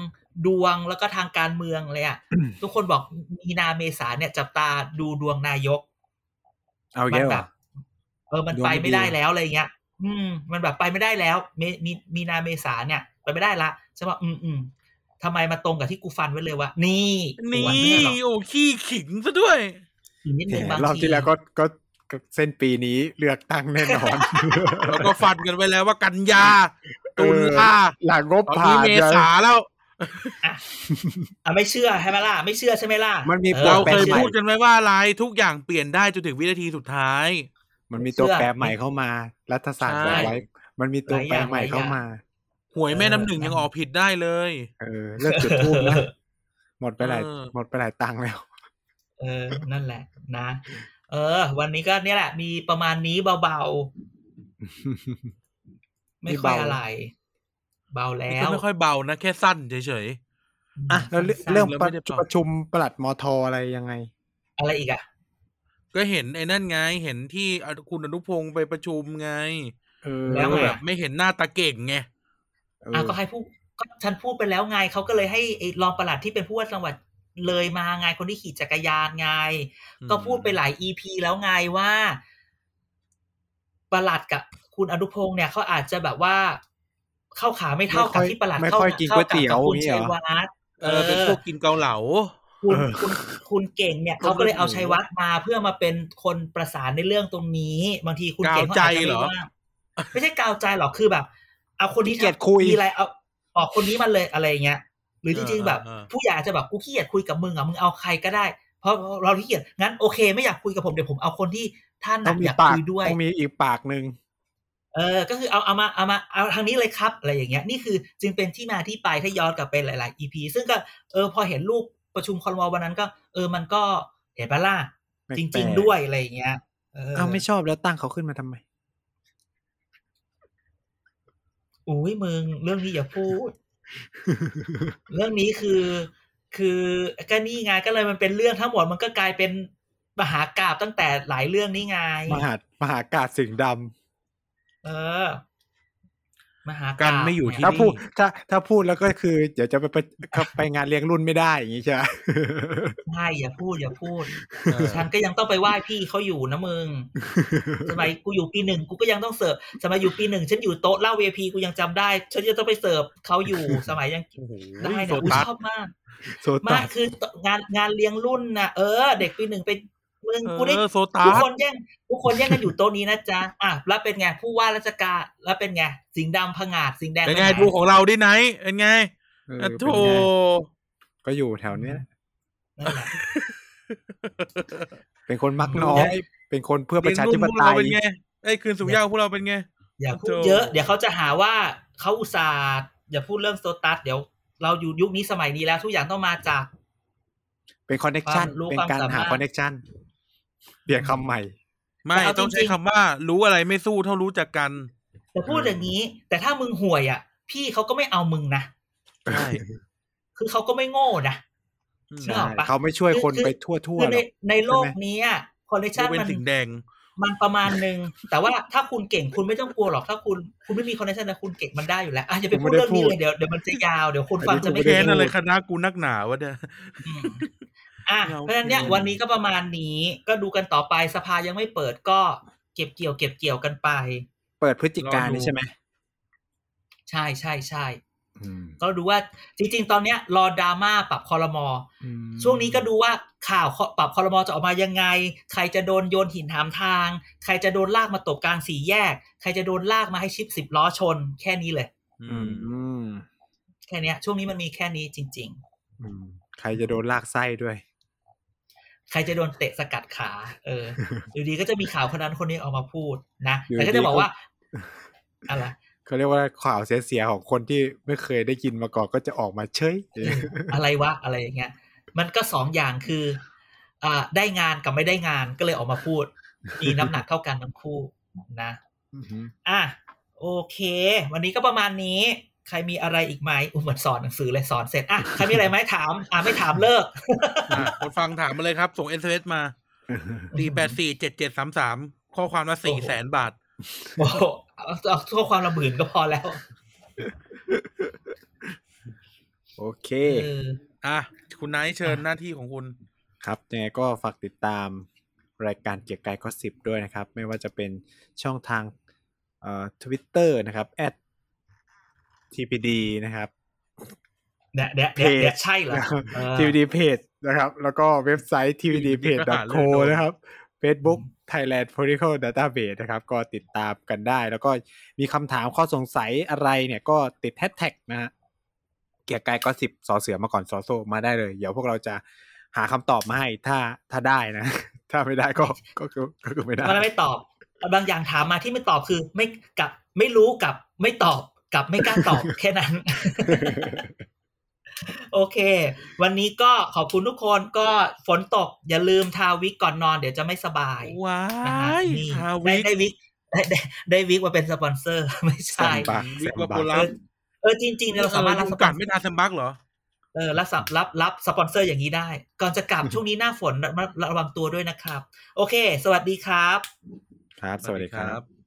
[SPEAKER 4] ดวงแล้วก็ทางการเมืองเลยอะทุกคนบอกมีนาเมษาเนี่ยจับตาดูดวงนายก
[SPEAKER 3] เอา
[SPEAKER 4] มั
[SPEAKER 3] เยอะ
[SPEAKER 4] แบ
[SPEAKER 3] ว่ะ
[SPEAKER 4] บ เออมัน
[SPEAKER 3] ดวง
[SPEAKER 4] ไป
[SPEAKER 3] ไม่
[SPEAKER 4] ไม่
[SPEAKER 3] ดี
[SPEAKER 4] ได้แล้วอะไรเงี้ย อืม มันแบบไปไม่ได้แล้วมีมีมีนาเมษาเนี่ย ไปไม่ได้ละใช่ป่ะอืมอืมทำไมมาตรงกับที่กูฟันไว้เลยว่านี่
[SPEAKER 2] นี่
[SPEAKER 4] วันไม่ใช่หรอก
[SPEAKER 2] โอ้ขี้ขิงซะด้วย
[SPEAKER 4] อีกนิด
[SPEAKER 3] แห
[SPEAKER 4] นึง
[SPEAKER 3] ม
[SPEAKER 4] บาง
[SPEAKER 3] รอบ
[SPEAKER 4] ที
[SPEAKER 3] ที่แล้วก็ก็ก็เส้นปีนี้เลือกตั้งแน่นอน
[SPEAKER 2] เราก็ฟันกันไว้แล้วว่ากันยาตุลา
[SPEAKER 3] หลังงบ
[SPEAKER 2] ตอน
[SPEAKER 3] ผ่า
[SPEAKER 2] นี้
[SPEAKER 3] น
[SPEAKER 2] เมษาแล้ว
[SPEAKER 4] อะไม่เชื่อใช่ไหมล่ะไม่เชื่อใช่ไหมล่ะ
[SPEAKER 3] มันมี
[SPEAKER 4] ออ
[SPEAKER 3] ตัว
[SPEAKER 2] เรา
[SPEAKER 3] แปร
[SPEAKER 2] เคย
[SPEAKER 3] ใหม่
[SPEAKER 2] พูดกันไว้ว่าอะไรทุกอย่างเปลี่ยนได้จนถึงวินาทีสุดท้าย
[SPEAKER 3] มันมีตัวแปรใหม่เข้ามา รัฐศาสตร์
[SPEAKER 2] ใช่
[SPEAKER 3] บอกไว้ มันมีตัวแปรใหม่เข้ามา
[SPEAKER 2] หวยแม่น้ำหนึ่งยังออกผิดได้เลย
[SPEAKER 3] เออ เลิกจุดทูบนะหมดไปหลาย
[SPEAKER 2] เออ
[SPEAKER 3] หมดไปหลายตังค์แล้ว
[SPEAKER 4] เออ นั่นแหละ นะ เออ วันนี้ก็เนี่ยแหละ มีประมาณนี้เบาๆ ไม่ค่อย
[SPEAKER 3] นี่เบา
[SPEAKER 4] อะไร เบาแล้
[SPEAKER 2] ก็
[SPEAKER 4] ว
[SPEAKER 2] ไม่ค่อยเบานะ แค่สั้นเฉย
[SPEAKER 3] อะแล้วเรื่อง
[SPEAKER 4] สั้นๆ
[SPEAKER 3] เรื่อง
[SPEAKER 2] แล้ว
[SPEAKER 3] ป
[SPEAKER 2] ไม่
[SPEAKER 3] ระ
[SPEAKER 2] ได้เป่า
[SPEAKER 3] ประชุมปลัดมทอะไรยังไง
[SPEAKER 4] อะไรอีกอะ
[SPEAKER 2] ๆ ก็เห็นไอ้นั่นไง เห็นที่คุณอนุพงศ์ไปประชุมไง
[SPEAKER 3] เออ
[SPEAKER 4] แล้วไง
[SPEAKER 2] แบบไม่เห็นหน้าตาเก่งไง
[SPEAKER 3] เออ
[SPEAKER 4] อะก็ให้ผู้ก็ฉันพูดไปแล้วไงเขาก็เลยให้ไอ้รองปลัดที่เป็นผู้ว่าจังหวัดเลยมาไงคนที่ขี่จักรยานไง
[SPEAKER 2] อืม
[SPEAKER 4] ก็พูดไปหลายอีพีแล้วไงว่าปลัดกับคุณอนุพงศ์เนี่ยเขาอาจจะแบบว่า เข้าขาไม่เท่ากับที่ปลัด
[SPEAKER 3] ไม่
[SPEAKER 4] เข้า
[SPEAKER 3] ค่อยกินก๋วยเตี๋ยว
[SPEAKER 4] ข้ากับคุณ
[SPEAKER 3] นี่
[SPEAKER 4] ชั
[SPEAKER 3] เหร
[SPEAKER 4] ย
[SPEAKER 3] อ
[SPEAKER 4] วัฒน์
[SPEAKER 2] เออเป็นพวกกินเกาเหลา
[SPEAKER 4] คุณ
[SPEAKER 3] เออ
[SPEAKER 4] คุณคุณเก่งเนี่ยเขาก็เลยเอาชัยวัฒน์มาเพื่อมาเป็นคนประสานในเรื่องตรงนี้ บางทีคุณเก่งเขาอาจจะ
[SPEAKER 2] กาวใจเหร
[SPEAKER 4] ไม่
[SPEAKER 2] อ
[SPEAKER 4] ว่างไม่ใช่กาวใจหรอกคือแบบ เอาคนที่
[SPEAKER 3] ขี้เกียจคุย
[SPEAKER 4] มีอะไรเอาออกคนนี้มาเลยอะไรเงี้ยหรือจริงๆแบบ
[SPEAKER 2] เออเออ
[SPEAKER 4] ผู้ใหญ่อาจจะแบบกูขี้เกียจคุยกับมึงอะมึงเอาใครก็ได้ เพราะเราขี้เกียจงั้นโอเค ไม่อยากคุยกับผมเดี๋ยวผมเอาคนที่ท่าน
[SPEAKER 3] ต้อ
[SPEAKER 4] น่ะ
[SPEAKER 3] งมี
[SPEAKER 4] อยาก
[SPEAKER 3] ปาก
[SPEAKER 4] คุยด้วย
[SPEAKER 3] ต้องมีอีกปากหนึ่ง
[SPEAKER 4] เออ ก็คือเอาเอามาเอามาเอาทางนี้เลยครับอะไรอย่างเงี้ย นี่คือจึงเป็นที่มาที่ไปถ้าย้อนกลับไปหลาย ๆ EP ซึ่งก็เออพอเห็นรูป ประชุมคอรมอวันนั้นก็ เออมันก็เห็นปะล่ะ
[SPEAKER 3] แปลกๆ
[SPEAKER 4] จริง ๆ ด้วยอะไรอย่างเงี้ยเออ
[SPEAKER 3] อ้าวไม่ชอบแล้วตั้งเขาขึ้นมาทำไม
[SPEAKER 4] อุ้ยมึงเรื่องนี้อย่าพูด เรื่องนี้คือ คือก็นี่ไงก็เลยมันเป็นเรื่องทั้งหมดมันก็กลายเป็นมหากาบตั้งแต่หลายเรื่องนี่ไง
[SPEAKER 3] มหามหากาศสิ่งดำ
[SPEAKER 4] เออ มหากา
[SPEAKER 2] กั
[SPEAKER 4] กัน
[SPEAKER 2] ไม่อยู่ที่
[SPEAKER 3] ถ้าพูด
[SPEAKER 2] นี่
[SPEAKER 3] ถ้าถ้าพูดแล้วก็คือ เดี๋ยวจะไปไปไปงานเลี้ยงรุ่นไม่ได้อย่างนี้ใช่ไหม
[SPEAKER 4] ใช่อย่าพูดอย่าพูด
[SPEAKER 2] เออ
[SPEAKER 4] ฉันก็ยังต้องไปไหว้พี่เขาอยู่นะมึงสมัยกูอยู่ปีหนึ่งกูก็ยังต้องเสิร์ฟสมัยอยู่ปีหนึ่งฉันอยู่โต๊ะเหล้าเวพีกูยังจำได้ ฉันจะต้องไปเสิร์ฟเขาอยู่สมัยยัง
[SPEAKER 2] โอ้โห
[SPEAKER 4] ได้
[SPEAKER 2] โซ
[SPEAKER 4] เนี่ยอุ้ย
[SPEAKER 2] ตัส
[SPEAKER 4] ชอบมาก
[SPEAKER 3] โซ
[SPEAKER 4] มา
[SPEAKER 3] ตั
[SPEAKER 4] ก
[SPEAKER 3] ส
[SPEAKER 4] คืองานงานเลี้ยงรุ่นนะเออ เด็กปีหนึ่งเป็น มึงกูได้
[SPEAKER 2] เออโซตั
[SPEAKER 4] ทุก
[SPEAKER 2] ส
[SPEAKER 4] คนแย่งทุกคนแย่งกันอยู่โต๊ะนี้นะจ๊ะอะแล้วเป็นไงผู้ว่าราชการแล้วเป็นไงสิงห์ดำผงาดสิงห์แดง
[SPEAKER 2] เป็นไง
[SPEAKER 4] ปห
[SPEAKER 2] ดูของเราดิไหนเป็นไง
[SPEAKER 3] เออ
[SPEAKER 2] อะโถ
[SPEAKER 3] เป็นไงก็อยู่แถวเนี้ย
[SPEAKER 4] นั่นแหละ
[SPEAKER 3] เป็นคนมักน้อยเป็นคนเพื่อประชาธิป
[SPEAKER 2] เรียนรุ่นพวก
[SPEAKER 3] ไต
[SPEAKER 2] เรา
[SPEAKER 3] ย
[SPEAKER 2] เป็นไงไอ้ยคืนสู่เหย้าพวกเราเป็นไง
[SPEAKER 4] อย่าพูด
[SPEAKER 2] โถ่
[SPEAKER 4] เยอะเดี๋ยวเขาจะหาว่าเขาอุตส่าห์อย่าพูดเรื่องโซตัสเดี๋ยวเราอยู่ยุคนี้สมัยนี้แล้วทุกอย่างต้องมาจาก
[SPEAKER 3] เป็นคอนเน็กชัน
[SPEAKER 4] ความรู้
[SPEAKER 3] เป็น
[SPEAKER 4] ความ
[SPEAKER 3] การ
[SPEAKER 4] สามารถ
[SPEAKER 3] หาคอนเน็กชัน เปลี่ยนคำใหม่
[SPEAKER 2] ไม่
[SPEAKER 4] แต่เอา
[SPEAKER 2] ต้องใช้
[SPEAKER 4] จริงๆ
[SPEAKER 2] คำว่า รู้อะไรไม่สู้เท่ารู้จักกัน
[SPEAKER 4] แต่พูดอย่างนี้ แต่ถ้ามึงห่วยอะ พี่เขาก็ไม่เอามึงนะ
[SPEAKER 2] ใช่
[SPEAKER 4] คือเขาก็ไม่โง่นะ
[SPEAKER 2] อืม
[SPEAKER 4] นึกออกปะ
[SPEAKER 3] เขาไม่ช่วยคน
[SPEAKER 4] คือ
[SPEAKER 3] ไปทั่วทั่ว
[SPEAKER 4] คือ
[SPEAKER 3] หร
[SPEAKER 4] ใน
[SPEAKER 3] อก
[SPEAKER 4] ในโลก
[SPEAKER 3] ใช่ไหม
[SPEAKER 4] นี้คอนเนค
[SPEAKER 2] ย
[SPEAKER 4] ชั่น
[SPEAKER 2] กเว้น
[SPEAKER 4] มัน
[SPEAKER 2] สิงห์แดง
[SPEAKER 4] มันประมาณหนึ่งแต่ว่าถ้าคุณเก่งคุณไม่ต้องกลัวหรอกถ้าคุณคุณไม่มีคอนเนคชั่นนะคุณเก่งมันได้อยู่แล้วอะอย่าไปพูดเรื่องนี้เลยเดี๋ยวเดี๋ยวมันจะยาวเดี๋ยวคนฟังจะไม่
[SPEAKER 2] แค้น
[SPEAKER 4] เก็ต
[SPEAKER 2] อะไรคณะกูนักหนาวะเนี่ย
[SPEAKER 4] อืมอะ
[SPEAKER 2] เรา
[SPEAKER 4] เพราะฉะนั้นเนี่ย
[SPEAKER 2] เก่ง
[SPEAKER 4] วันนี้ก็ประมาณนี้ก็ดูกันต่อไปสภายังไม่เปิดก็เก็บเกี่ยว เก็บเกี่ยวกันไป
[SPEAKER 3] เปิดพฤศจิกายนนี่ใช่ไหม
[SPEAKER 4] ใช่ใช่ใช่
[SPEAKER 3] อืม
[SPEAKER 4] ก็ดูว่าจริง ๆ ตอนเนี้ยรอดราม่าปรับคอรมอ
[SPEAKER 3] อืม
[SPEAKER 4] ช่วงนี้ก็ดูว่าข่าวปรับคอรมอจะออกมายังไง ใครจะโดนโยนหินถามทาง ใครจะโดนลากมาตกกลางสี่แยก ใครจะโดนลากมาให้ชิปสิบล้อชน แค่นี้เลย
[SPEAKER 2] อื
[SPEAKER 3] อื
[SPEAKER 2] ม
[SPEAKER 3] ม
[SPEAKER 4] แค่เนี้ยช่วงนี้มันมีแค่นี้จริง
[SPEAKER 3] อืมใครจะโดนลากไส้ด้วย
[SPEAKER 4] ๆ ใครจะโดนเตะสกัดขา เออ อยู่ดีก็จะมีข่าวคนนั้นคนนี้ออกมาพูดนะ
[SPEAKER 3] อยู่
[SPEAKER 4] แต่ก็
[SPEAKER 3] ดี
[SPEAKER 4] จะบอก
[SPEAKER 3] ก็
[SPEAKER 4] ว่า อะไร
[SPEAKER 3] เขาเรียกว่าข่าวเสียๆของคนที่ไม่เคยได้กินมาก่อนก็จะออกมาเฉย
[SPEAKER 4] เอออะไรวะ อะไรอย่างเงี้ย มันก็สองอย่างคืออ่าได้งานกับไม่ได้งานก็เลยออกมาพูด มีน้ำหนักเท่ากันทั้งคู่นะ
[SPEAKER 3] อือหือ
[SPEAKER 4] อะโอเค วันนี้ก็ประมาณนี้ ใครมีอะไรอีกไหมอุ้ยเหมือนสอนหนังสือเลยสอนเสร็จอะใครมีอะไรไหมถาม อะไม่ถามเลิก
[SPEAKER 2] อะคนฟังถามมาเลยครับ ส่ง SMS มาสี่แปดสี่เจ็ดเจ็ดสามสามข้อความละสี่แสนบาท
[SPEAKER 4] โอ้โหเอาเอาข้อความละหมื่นก็พอแล้ว
[SPEAKER 3] โอเค
[SPEAKER 4] เออ
[SPEAKER 2] อะคุณไนท์เชิญหน้าที่ของคุณ
[SPEAKER 3] ครับยังไงก็ฝากติดตามรายการเกียร์กายก็สิบด้วยนะครับ ไม่ว่าจะเป็นช่องทางเอ่อทวิตเตอร์นะครับ @tpd นะครับ
[SPEAKER 4] เดี๋ยวเดี๋ยวเดี๋ยวเดี๋ยวใช่เหรอเออ
[SPEAKER 3] TVD Page นะครับ แล้วก็เว็บไซต์ tvdpage.co นะครับ Facebook Thailand Political Database นะครับ ก็ติดตามกันได้ แล้วก็มีคำถามข้อสงสัยอะไรเนี่ยก็ติดแฮชแท็กนะฮะเกียร์กายก็สิบสอเสือมาก่อนสอโซมาได้เลย เดี๋ยวพวกเราจะหาคำตอบมาให้ถ้าถ้าได้นะ ถ้าไม่ได้ก็ก็คือก็คือไม่ได้
[SPEAKER 4] มันไม่ตอบบางอย่างถามมาที่ไม่ตอบคือไม่กับไม่รู้กับไม่ตอบ กับไม่กล้าตอบแค่นั้น โอเค วันนี้ก็ขอบคุณทุกคนก็ฝนตก อย่าลืมทาวิกก่อนนอนเดี๋ยวจะไม่สบาย
[SPEAKER 2] ว้า
[SPEAKER 4] นะฮะ
[SPEAKER 2] ย
[SPEAKER 4] นี่
[SPEAKER 2] ทา
[SPEAKER 4] ได้
[SPEAKER 2] วิก
[SPEAKER 4] ได้วิกได้ได้ได้วิกมาเป็นสปอนเซอร์ ไม่
[SPEAKER 3] แซ
[SPEAKER 4] ใช่
[SPEAKER 3] มบัก
[SPEAKER 2] วิ
[SPEAKER 3] แซ
[SPEAKER 2] ก
[SPEAKER 3] ม
[SPEAKER 2] วา
[SPEAKER 3] บั
[SPEAKER 2] โป
[SPEAKER 3] ก
[SPEAKER 2] ลั
[SPEAKER 4] เอ
[SPEAKER 2] ม
[SPEAKER 4] อเออจริงๆเนี่ยเราสามารถรับส
[SPEAKER 2] ยุง
[SPEAKER 4] ปอ
[SPEAKER 2] กัด
[SPEAKER 4] น
[SPEAKER 2] ไม่ทาแซมบักเหรอ
[SPEAKER 4] เออรับสับรับรับสปอนเซอร์อย่างนี้ได้ ก่อนจะกลับช่วงนี้หน้าฝนระระวังตัวด้วยนะครับ โอเค สวัสดีครับ
[SPEAKER 3] ครับ สวัสดีครับ
[SPEAKER 2] ครับ